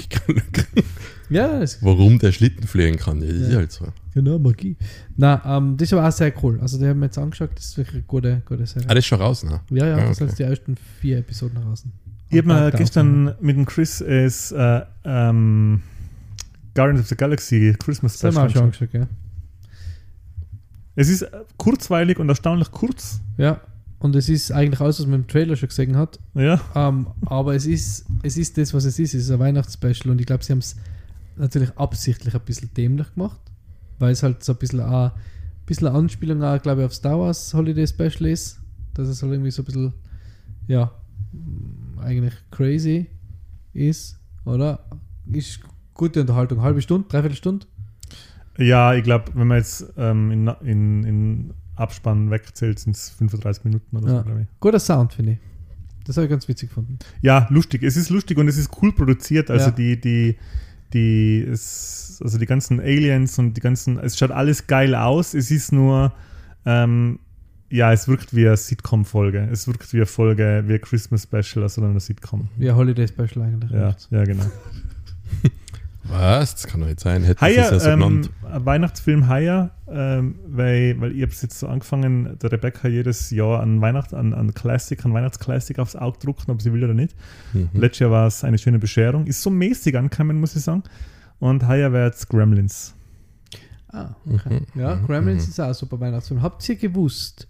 Ja, das Warum der Schlitten fliegen kann, das ist Ja. halt so. Genau, Magie. Na, ähm, das ist aber auch sehr cool. Also, die haben wir jetzt angeschaut, das ist wirklich eine gute, gute Serie. Ah, das ist schon raus, ne? ja, ja, Ah, das sind okay. jetzt die ersten vier Episoden draußen. Ich habe mir gestern mit dem Chris es äh, ähm, Guardians of the Galaxy Christmas Das haben wir auch schon angeschaut. ja. Es ist kurzweilig und erstaunlich kurz. Ja, und es ist eigentlich alles, was man im Trailer schon gesehen hat. Ja, Ähm, aber es ist, es ist das, was es ist. Es ist ein Weihnachtsspecial und ich glaube, sie haben es natürlich absichtlich ein bisschen dämlich gemacht, weil es halt so ein bisschen, auch, ein bisschen eine Anspielung auch, glaube ich, auf Star Wars Holiday Special ist. Dass es halt irgendwie so ein bisschen, ja, mh, eigentlich crazy ist, oder? Ist gute Unterhaltung. Halbe Stunde, dreiviertel Stunde? ja ich glaube, wenn man jetzt ähm, in, in, in Abspann wegzählt, sind es 35 Minuten oder Ja. so, glaube ich. Guter Sound, finde ich. Das habe ich ganz witzig gefunden. Ja, lustig. Es ist lustig und es ist cool produziert. Also Ja. die, die, die, es, also die ganzen Aliens und die ganzen, es schaut alles geil aus. Es ist nur, ähm, ja, es wirkt wie eine Sitcom-Folge. Es wirkt wie eine Folge, wie ein Christmas Special, also eine Sitcom. Ja, Holiday Special eigentlich. Ja, ja, genau. Was? Das kann doch nicht sein. Hätten sie es Haya, ja so ähm, Weihnachtsfilm Haya, ähm, weil, weil ich habe es jetzt so angefangen, der Rebecca jedes Jahr an Weihnacht, an, an Classic, an Weihnachtsklassik aufs Auge drucken, ob sie will oder nicht. Mhm. Letztes Jahr war es eine schöne Bescherung. Ist so mäßig angekommen, muss ich sagen. Und heuer wäre jetzt Gremlins. Ah, okay. Mhm, Ja, mhm, Gremlins mhm. ist auch ein super Weihnachtsfilm. Habt ihr gewusst,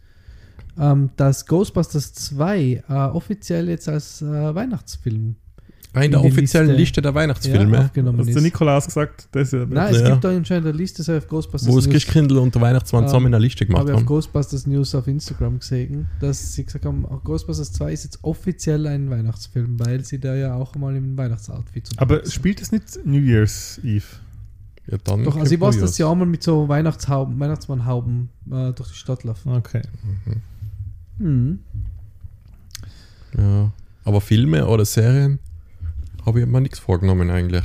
ähm, dass Ghostbusters 2 äh, offiziell jetzt als äh, Weihnachtsfilm in der offiziellen Liste- Liste der ja, Weihnachtsfilme, aufgenommen Hast der Nikolaus gesagt? Das ist ja Nein, es Ja. gibt da anscheinend eine Liste, so auf Ghostbusters wo es News. Christkindl und der Weihnachtsmann Ähm, zusammen in einer Liste gemacht habe ich auf haben. Ghostbusters News auf Instagram gesehen, dass sie gesagt haben, auch Ghostbusters 2 ist jetzt offiziell ein Weihnachtsfilm, weil sie da ja auch mal im Weihnachtsoutfit zu Aber spielt es nicht New Year's Eve? Ja, dann Doch, also ich weiß, ja. dass sie auch mal mit so Weihnachtshauben, Weihnachtsmannhauben äh, durch die Stadt laufen. Okay. Mhm. Ja. Aber Filme oder Serien habe ich mir nichts vorgenommen eigentlich.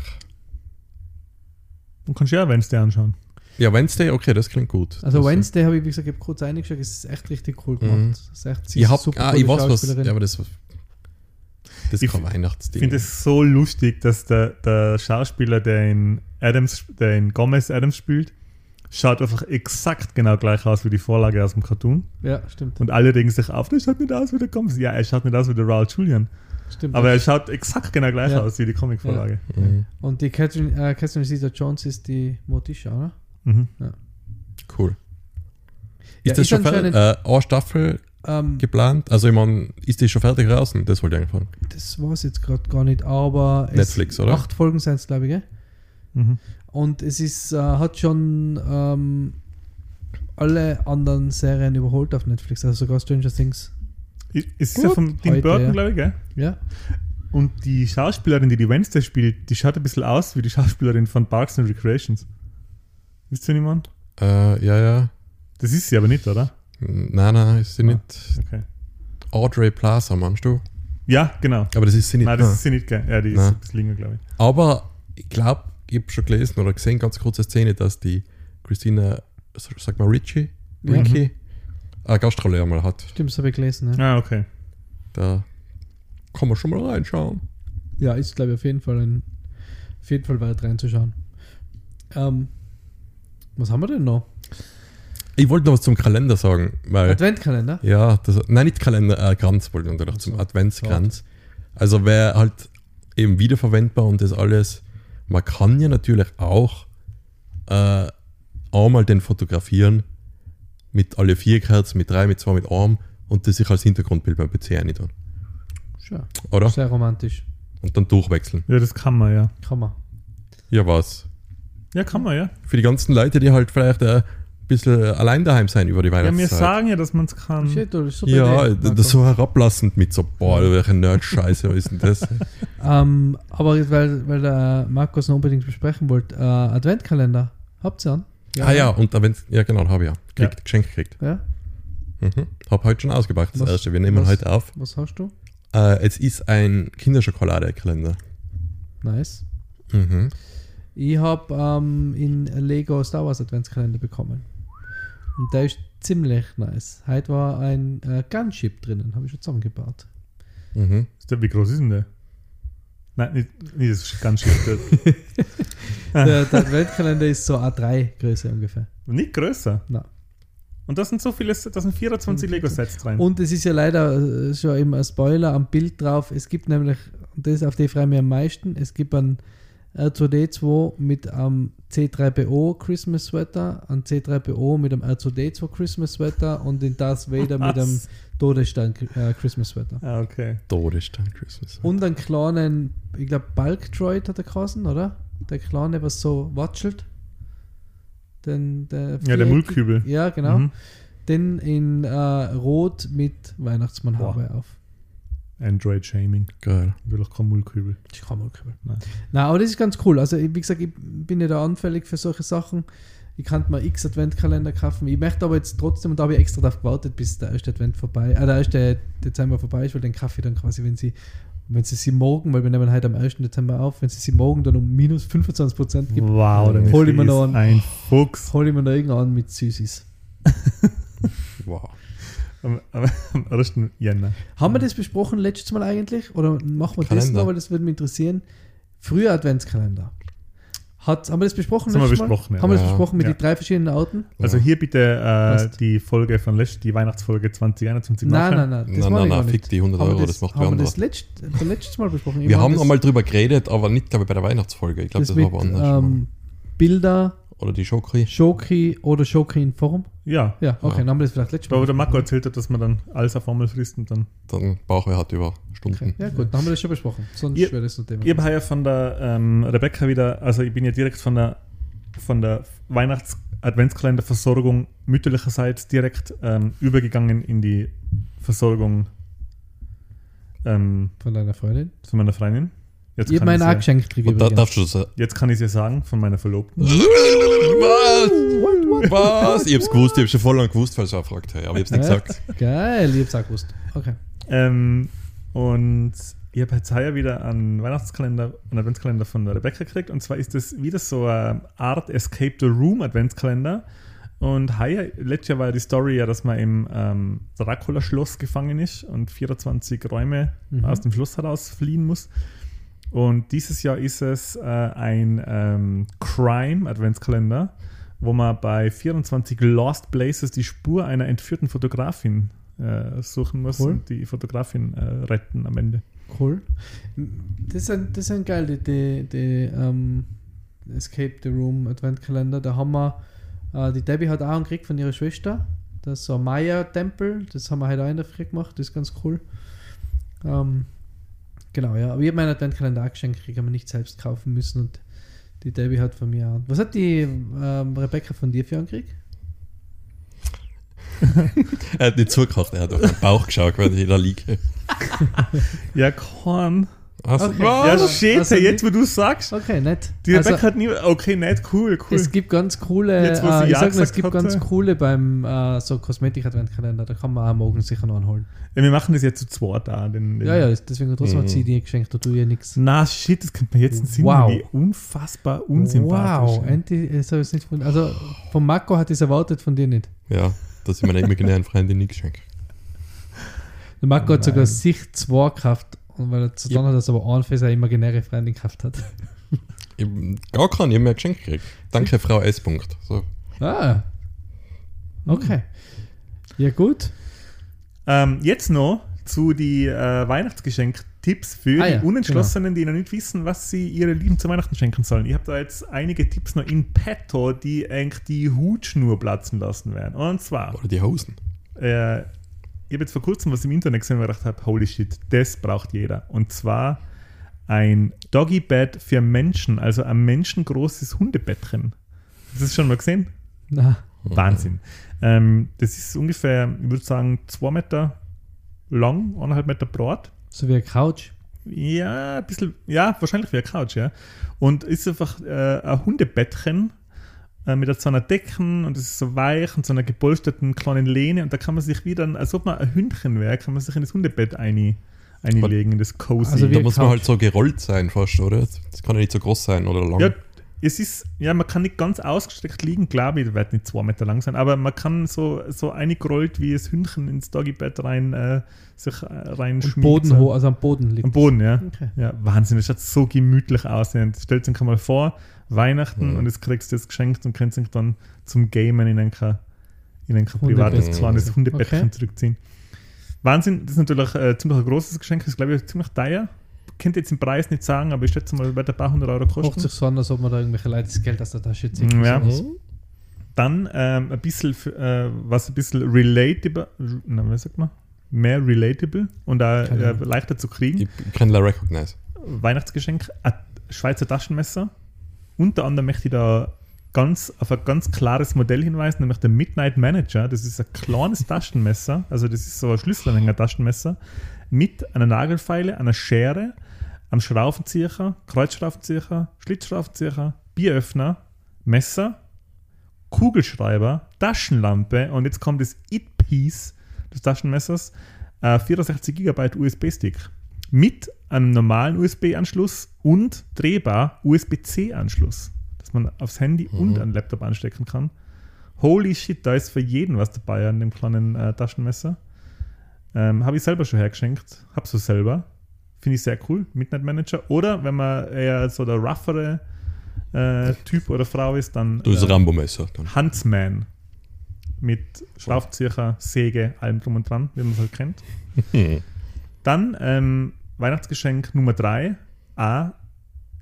Du kannst ja Wednesday anschauen. Ja, Wednesday, okay, das klingt gut. Also das, Wednesday habe ich, wie gesagt, ich habe kurz eingeschaut, es ist echt richtig cool gemacht. Mhm. Es ist echt, sie Ich ist hab, super ah, ich weiß was. Schauspielerin. Ja, aber das, das Ich ist kein Ich Weihnachtsding. finde es so lustig, dass der, der Schauspieler, der in Adams, der in Gomez Adams spielt, schaut einfach exakt genau gleich aus wie die Vorlage aus dem Cartoon. Ja, stimmt. Und alle regen sich auf, der schaut nicht aus wie der Gomez. Ja, er schaut nicht aus wie der Raul Julian. Stimmt. Aber er schaut exakt genau gleich Ja. aus wie die Comicvorlage. Mhm. Und die Catherine, äh, Catherine Zeta-Jones ist die Motisha, oder? Mhm. Cool. Ja, Ist das ist schon fertig? Äh, eine Staffel Ähm, geplant? Also, ich meine, ist die schon fertig draußen? Das wollte ich fragen. das war es jetzt gerade gar nicht, aber es- Netflix, oder? Acht Folgen sind es, glaube ich, gell? Mhm. Und es ist, äh, hat schon ähm, alle anderen Serien überholt auf Netflix, also sogar Stranger Things. Es ist ja von Tim heute, Burton, ja. glaube ich, gell? Ja, Und die Schauspielerin, die die Wednesday spielt, die schaut ein bisschen aus wie die Schauspielerin von Parks and Recreations. Wisst ihr niemand? Äh, ja, ja. Das ist sie aber nicht, oder? Nein, nein, ist sie Ah. nicht. Okay. Audrey Plaza, meinst du? Ja, genau. Aber das ist sie nicht. Nein, das Ah. ist sie nicht, gell? Ja, die ist Nein. ein bisschen länger, glaube ich. Aber ich glaube, ich habe schon gelesen oder gesehen, ganz kurze Szene, dass die Christina, sag mal Richie. Ricky, eine Gastrolle einmal hat. stimmt, das habe ich gelesen. Ja, Ah, okay. Da kann man schon mal reinschauen. ja ist, glaube ich, auf jeden Fall ein, auf jeden Fall wert reinzuschauen. Ähm, was haben wir denn noch? Ich wollte noch was zum Kalender sagen, weil. Adventkalender? Ja, das, nein, nicht Kalender, äh, Kranz wollte ich so, zum Adventskranz. Also wäre halt eben wiederverwendbar und das alles. Man kann ja natürlich auch äh, einmal den fotografieren mit alle vier Kerzen, mit drei, mit zwei, mit einem und das sich als Hintergrundbild beim PC rein tun. Oder? sehr romantisch. Und dann durchwechseln. Ja, das kann man, ja. Kann man. Ja, was? Ja, kann man, ja. Für die ganzen Leute, die halt vielleicht äh, ein bisschen allein daheim sein über die Ja, wir Weihnachtszeit. sagen ja, dass man es kann. Shit, das ja, Idee, das so herablassend mit so, boah, welche Nerd-Scheiße, was ist denn das? Ähm, aber weil, weil der Markus noch unbedingt besprechen wollte, äh, Adventkalender. Habt ihr an? Ah ja, und da wenn's, ja genau, habe ich ja. Kriegt, Ja. Geschenk gekriegt. Ja? Mhm. Hab heute schon ausgepackt, das Was- erste. Wir nehmen was- heute auf. Was hast du? Äh, es ist ein Kinderschokoladekalender. Nice. Mhm. Ich habe ähm, in Lego Star Wars Adventskalender bekommen. Und der ist ziemlich nice. Heute war ein äh, Gunship drinnen, habe ich schon zusammengebaut. Mhm. Ist der, wie groß ist denn der? Nein, nicht, nicht das ist ganz schön. Der- Der, der Adventkalender ist so A3-Größe ungefähr. nicht größer. Nein. Und da sind so viele, da sind 24 Lego-Sets drin. Und es ist ja leider äh, schon immer ein Spoiler am Bild drauf. Es gibt nämlich, und das auf die freue ich mich am meisten, es gibt einen R2D2 mit einem C3PO Christmas Sweater, einen C3PO mit einem R2D2 Christmas Sweater und den Darth Vader mit einem? Todesstern äh, Christmas Sweater. Ah, okay. Todesstern Christmas. Und einen kleinen, ich glaube, Bulk Droid hat er geheißen, oder? Der kleine, was so watschelt. Den, der Ja, der Mullkübel. Ja, genau. Mhm. Den in äh, Rot mit Weihnachtsmannhaube auf. Android-Shaming. Geil. Ich will auch kein Mullkübel. Ich kann mal kümmern. Nein. Nein, aber das ist ganz cool. Also, wie gesagt, ich bin ja da anfällig für solche Sachen. Ich kann mir x Adventkalender kaufen. Ich möchte aber jetzt trotzdem, und da habe ich extra darauf gewartet, bis der erste Advent vorbei, äh, der erste Dezember vorbei ist, weil den Kaffee dann quasi, wenn sie, wenn sie sie morgen, weil wir nehmen heute am 1. Dezember auf, wenn sie sie morgen dann um minus 25% gibt, Wow, der Hol ich mir noch einen. ein Fuchs. hole ich mir da irgendwann mit Süßis. Wow. Am, am, am 1. Jänner. Haben wir das besprochen letztes Mal eigentlich? Oder machen wir das Kalender. noch, weil das würde mich interessieren. Früher Adventskalender. Hat, haben wir das besprochen? Das haben wir besprochen, ja. Haben wir das besprochen mit Ja. den drei verschiedenen Arten? Also hier bitte äh, die Folge von letzt, die Weihnachtsfolge 2021 Nein, nein, nein. Das Nein, nein, nein, fick die 100 Haben wir Euro, das macht wer haben wir das letzt, das letztes Mal besprochen? Ich Wir haben das, einmal drüber geredet, aber nicht, glaube ich, bei der Weihnachtsfolge. Ich glaube, das das, mit war woanders. schon mal. ähm, Bilder, Oder die Schokri. Schoki oder Schoki in Form. Ja. Ja, okay, Ja. dann haben wir das vielleicht letztes Mal. Aber der Marco erzählt hat, dass man dann alles auf einmal frisst und dann. Dann Bauchweh hat über Stunden. Okay. Ja, gut, dann haben wir das schon besprochen. Sonst Ihr- wäre das ein Thema. Ich habe ja von der ähm, Rebecca wieder, also ich bin ja direkt von der von der Weihnachts-Adventskalender-Versorgung mütterlicherseits direkt ähm, übergegangen in die Versorgung ähm, Von deiner Freundin. von meiner Freundin. Jetzt Ich habe ich ja, geschenkt gekriegt. Und da darfst du das. jetzt kann ich es ja sagen, von meiner Verlobten. Was? Was? Ich hab's gewusst, ich hab's schon voll lang gewusst, weil ich auch gefragt habe. Aber ich hab's nicht gesagt. Geil, ich hab's auch gewusst. Okay. Ähm, und ich habe jetzt heuer wieder einen Weihnachtskalender, einen Adventskalender von der Rebecca gekriegt. Und zwar ist das wieder so eine Art Escape the Room Adventskalender. Und heuer, letztes Jahr war die Story ja, dass man im ähm, Dracula-Schloss gefangen ist und 24 Räume Mhm. aus dem Schloss heraus fliehen muss. Und dieses Jahr ist es äh, ein ähm, Crime-Adventskalender, wo man bei 24 Lost Places die Spur einer entführten Fotografin äh, suchen muss Cool. und die Fotografin äh, retten am Ende. Cool. Das sind, das sind geil, die, die, die ähm, Escape the Room Adventkalender. Da haben wir, äh, die Debbie hat auch einen gekriegt von ihrer Schwester. Das ist so ein Maya-Tempel. Das haben wir heute auch in der Früh gemacht. Das ist ganz cool. Ähm, genau, ja. Aber ich habe meinen Adventkalender auch geschenkt gekriegt, haben wir nicht selbst kaufen müssen. Und die Debbie hat von mir auch. Was hat die ähm, Rebecca von dir für einen gekriegt? Er hat nicht zugekocht, er hat auf den Bauch geschaut, wenn ich in der liege. Ja, Korn. Also, Okay. Ja, shit, Also jetzt wo du sagst. Okay, nett. Die Also- Rebecca hat nie. Okay, nett, cool, cool. Es gibt ganz coole, Jetzt, wo sie äh, ich Ja sag nur, es gibt hat, ganz coole beim äh, so Kosmetik-Adventkalender, da kann man auch morgen sicher noch anholen. ja, wir machen das jetzt zu zweit da. Den, den Ja, ja, deswegen trotzdem hat sie dir geschenkt, da tue ich nichts. Na, shit, das könnte man jetzt in Sinn Wow. wie unfassbar unsympathisch. Wow, endlich, das habe ich nicht von, also von Marco hat es erwartet, von dir nicht. Ja, dass ich meiner imaginären Freundin nichts schenke. Der Marco hat sogar sich zwei gekauft, und weil er zu tun hat, dass er aber für seine imaginäre Freundin gekauft hat. Ich, gar keinen, ich habe mir ein Geschenk gekriegt. Danke, Frau S. Punkt. So. Ah, okay. Ja gut, Ähm, jetzt noch zu die äh, Weihnachtsgeschenk-Tipps für Ah die ja, Unentschlossenen, die noch nicht wissen, was sie ihre Lieben zu Weihnachten schenken sollen. Ich habe da jetzt einige Tipps noch in petto, die eigentlich die Hutschnur platzen lassen werden. Und zwar, Oder die Hosen. äh, ich habe jetzt vor kurzem was im Internet gesehen und gedacht habe, holy shit, das braucht jeder. Und zwar ein Doggy-Bed für Menschen, also ein menschengroßes Hundebettchen. Hast du das schon mal gesehen? na, Wahnsinn. Ähm, das ist ungefähr, ich würde sagen, zwei Meter lang, eineinhalb Meter breit. so wie eine Couch. Ja, ein bisschen, ja, wahrscheinlich wie eine Couch, ja. Und ist einfach äh, ein Hundebettchen äh, mit so einer Decken und es ist so weich und so einer gepolsterten kleinen Lehne und da kann man sich wieder, als ob man ein Hündchen wäre, kann man sich in das Hundebett ein, einlegen, in das Cozy. Also wie Da muss man halt so gerollt sein fast, oder? Das kann ja nicht so groß sein oder lang. Ja, es ist, ja, man kann nicht ganz ausgestreckt liegen, glaube ich, wird nicht zwei Meter lang sein, aber man kann so, so eingerollt wie das Hündchen ins Doggybett rein, äh, sich äh, Und. Boden hoch, also am Boden liegt. Am Boden, ja. Okay. Ja, Wahnsinn, das schaut so gemütlich aus. Und stellt sich mal vor, Weihnachten Mhm. und jetzt kriegst du das geschenkt und kannst dich dann zum Gamen in ein, in ein privates kleines. Hundebettchen Okay. zurückziehen. Wahnsinn, das ist natürlich äh, ziemlich ein großes Geschenk, das ist glaube ich ziemlich teuer. Könnt ihr jetzt den Preis nicht sagen, aber ich schätze mal, wird ein paar hundert Euro Macht kosten. sich so an, als ob man da irgendwelche Leute das Geld aus der Tasche zieht. Ja. So. Mhm. Dann ähm, ein bisschen, für, äh, was ein bisschen relatable, na, was sagt man? Mehr relatable und auch äh, leichter zu kriegen. Ich kann la recognize. Weihnachtsgeschenk, ein Schweizer Taschenmesser. Unter anderem möchte ich da ganz auf ein ganz klares Modell hinweisen, nämlich der Midnight Manager. Das ist ein kleines Taschenmesser, also das ist so ein Schlüsselanhänger-Taschenmesser mit einer Nagelfeile, einer Schere, einem Schraubenzieher, Kreuzschraubenzieher, Schlitzschraubenzieher, Bieröffner, Messer, Kugelschreiber, Taschenlampe und jetzt kommt das It-Piece des Taschenmessers, äh, 64 GB USB-Stick mit einem normalen USB-Anschluss und drehbar USB-C-Anschluss, dass man aufs Handy Mhm. und einen Laptop anstecken kann. Holy shit, da ist für jeden was dabei an dem kleinen äh, Taschenmesser. Ähm, Habe ich selber schon hergeschenkt, habe so selber. Finde ich sehr cool, Midnight Manager. Oder wenn man eher so der roughere äh, Typ oder Frau ist, dann Du bist äh, Rambo-Messer. Huntsman mit Schraubenzieher, Säge, allem drum und dran, wie man es halt kennt. Dann ähm, Weihnachtsgeschenk Nummer drei. A,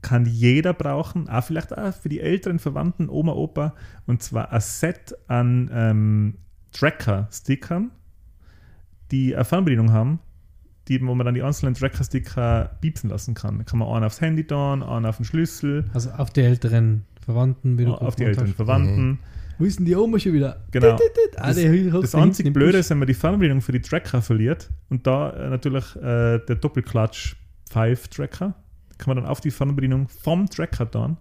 kann jeder brauchen, auch vielleicht auch für die älteren Verwandten, Oma, Opa, und zwar ein Set an ähm, Tracker-Stickern, die eine Fernbedienung haben, die, wo man dann die einzelnen Tracker-Sticker piepsen lassen kann. Da kann man einen aufs Handy tun, einen auf den Schlüssel, Also auf die älteren Verwandten, wie du auf die älteren hast. Verwandten. Wo ist denn die Oma schon wieder? Genau. Dit, dit, dit. Ah, Das, das einzige Blöde Busch. ist, wenn man die Fernbedienung für die Tracker verliert und da äh, natürlich äh, der Doppelklatsch 5 Tracker, kann man dann auf die Fernbedienung vom Tracker tun. Und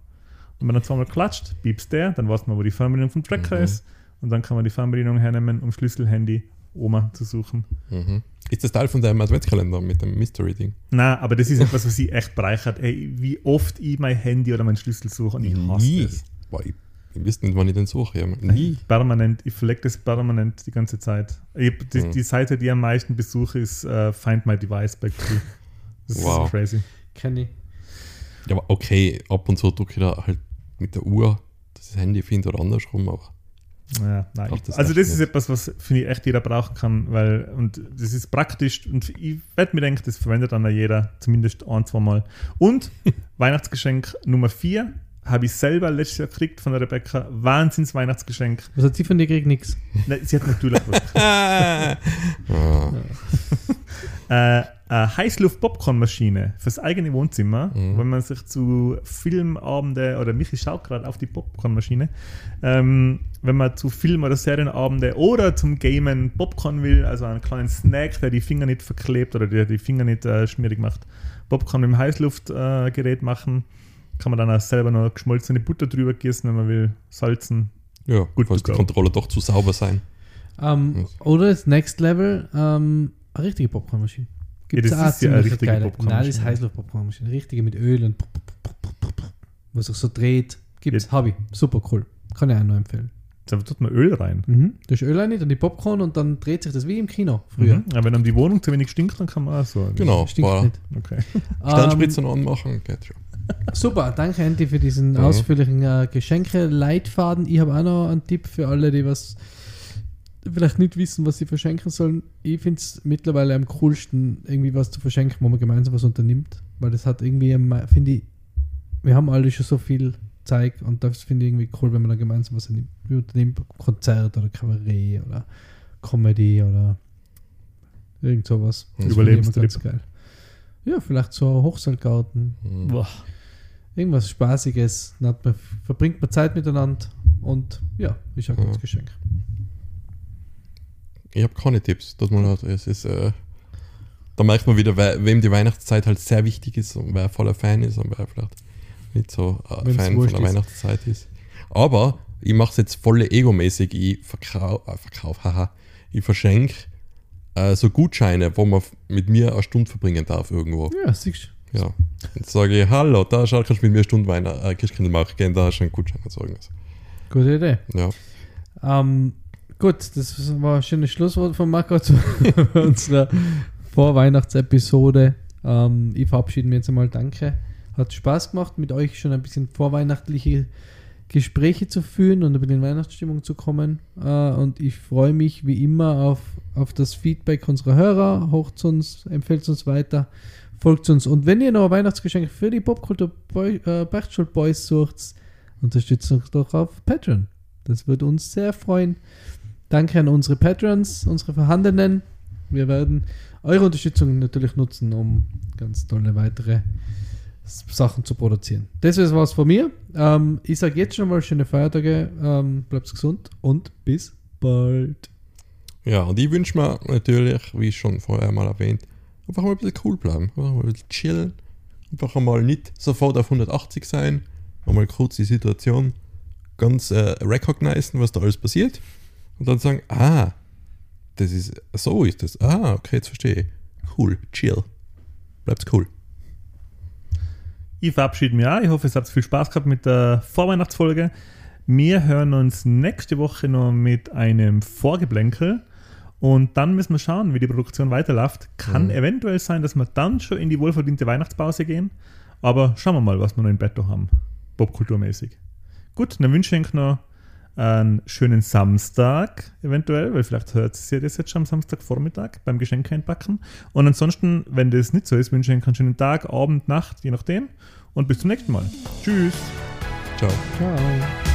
wenn man dann zweimal klatscht, piepst der, dann weiß man, wo die Fernbedienung vom Tracker Mhm. ist und dann kann man die Fernbedienung hernehmen, um Schlüsselhandy Oma zu suchen. Mhm. Ist das Teil von deinem Adventskalender mit dem Mystery-Ding? Na, aber das ist etwas, was ich echt bereichert. Ey, wie oft ich mein Handy oder meinen Schlüssel suche und ich hasse Nie. es. Boah, ich, ich wüsste nicht, wann ich den suche. Ja. Nie. Permanent, ich verlege das permanent die ganze Zeit. Ich, die, Mhm. die Seite, die am meisten besuche, ist äh, Find My Device bei Google. Das Wow. ist crazy. Kenn ich. Ja, aber okay, ab und zu drücke ich da halt mit der Uhr das Handy finde oder andersrum, aber Ja, nein. Ach, das also das ist nicht. etwas, was finde ich echt jeder brauchen kann, weil und das ist praktisch und ich werde mir denken, das verwendet dann jeder zumindest ein, zwei Mal. Und Weihnachtsgeschenk Nummer vier habe ich selber letztes Jahr gekriegt von der Rebecca. Wahnsinns Weihnachtsgeschenk. Was hat sie von dir gekriegt? Nix. Nein, sie hat natürlich was. äh, eine Heißluft-Popcorn-Maschine fürs eigene Wohnzimmer, Mhm. wenn man sich zu Filmabende oder Michi schaut gerade auf die Popcorn-Maschine, ähm, wenn man zu Film- oder Serienabende oder zum Gamen Popcorn will, also einen kleinen Snack, der die Finger nicht verklebt oder der die Finger nicht äh, schmierig macht, Popcorn im Heißluftgerät äh, machen, kann man dann auch selber noch geschmolzene Butter drüber gießen, wenn man will, salzen. ja, Good falls die go. Controller doch zu sauber sein. Ähm, oder das Next Level, ähm, eine richtige Popcornmaschine. Gibt's das auch ist ja eine richtige geile. Popcornmaschine. Nein, das ist Heißluft-Popcornmaschine. Richtige mit Öl und was sich so dreht. Gibt's, Ja. habe ich. Super cool. Kann ich auch nur empfehlen. Da tut man Öl rein. Mhm. Da ist Öl rein, dann die Popcorn und dann dreht sich das wie im Kino früher. Mhm. Aber wenn einem die Wohnung zu wenig stinkt, dann kann man auch so. Genau, Stinkt war nicht. Okay. Sternspritzen anmachen, geht schon. Ähm, super, danke Andy für diesen Mhm. ausführlichen äh, Geschenke-Leitfaden. Ich habe auch noch einen Tipp für alle, die was vielleicht nicht wissen, was sie verschenken sollen. Ich finde es mittlerweile am coolsten, irgendwie was zu verschenken, wo man gemeinsam was unternimmt. Weil das hat irgendwie, am- finde ich, wir haben alle schon so viel Zeit und das finde ich irgendwie cool, wenn man dann gemeinsam was unternimmt. Konzert oder Kabarett oder Comedy oder irgend sowas. Überlebenstrip. Ja, vielleicht so ein Hochseilgarten, Mhm. Boah. Irgendwas Spaßiges. Dann hat man, verbringt man Zeit miteinander und ja, ist ein Ja. gutes Geschenk. Ich habe keine Tipps. Dass man halt, es ist, äh, da merkt man wieder, wer, wem die Weihnachtszeit halt sehr wichtig ist und wer voller Fan ist und wer vielleicht nicht so ein Wem's Fan von der ist. Weihnachtszeit ist. Aber ich mache es jetzt voll egomäßig. Ich verkaufe, äh, verkauf, haha, ich verschenke äh, so Gutscheine, wo man mit mir eine Stunde verbringen darf irgendwo. Ja, siehst du. Ja. Jetzt sage ich, hallo, da schau, kannst du mit mir eine Stunde Wein, äh, Christkindl machen gehen, da hast du einen Gutschein. und So irgendwas. Gute Idee. Ja. Ähm, gut, das war ein schönes Schlusswort von Marco zu unserer Vorweihnachtsepisode. Ähm, ich verabschiede mich jetzt einmal. Danke. Hat Spaß gemacht, mit euch schon ein bisschen vorweihnachtliche Gespräche zu führen und ein bisschen in Weihnachtsstimmung zu kommen. Äh, und ich freue mich wie immer auf, auf das Feedback unserer Hörer. Hocht uns, empfehlt uns weiter, folgt uns. Und wenn ihr noch ein Weihnachtsgeschenk für die Popkultur Boy, äh, Boys sucht, unterstützt uns doch auf Patreon. Das würde uns sehr freuen. Danke an unsere Patrons, unsere Vorhandenen. Wir werden eure Unterstützung natürlich nutzen, um ganz tolle weitere Sachen zu produzieren. Das ist was von mir. Ähm, ich sage jetzt schon mal schöne Feiertage. Ähm, bleibt gesund und bis bald. Ja, und ich wünsche mir natürlich, wie schon vorher mal erwähnt, einfach mal ein bisschen cool bleiben, einfach mal ein bisschen chillen, einfach einmal nicht sofort auf 180 sein, einmal kurz die Situation ganz äh, recognizen, was da alles passiert und dann sagen, ah, das ist, so ist das, ah, okay, jetzt verstehe ich. Cool, chill. Bleibt's cool. Ich verabschiede mich auch. Ich hoffe, es hat viel Spaß gehabt mit der Vorweihnachtsfolge. Wir hören uns nächste Woche noch mit einem Vorgeblänkel. Und dann müssen wir schauen, wie die Produktion weiterläuft. Kann Mhm. eventuell sein, dass wir dann schon in die wohlverdiente Weihnachtspause gehen. Aber schauen wir mal, was wir noch in petto haben. Popkulturmäßig. Gut, dann wünsche ich euch noch einen schönen Samstag eventuell, weil vielleicht hört ihr das jetzt schon am Samstagvormittag beim Geschenk einpacken. Und ansonsten, wenn das nicht so ist, wünsche ich euch einen schönen Tag, Abend, Nacht, je nachdem. Und bis zum nächsten Mal. Tschüss. Ciao. Ciao.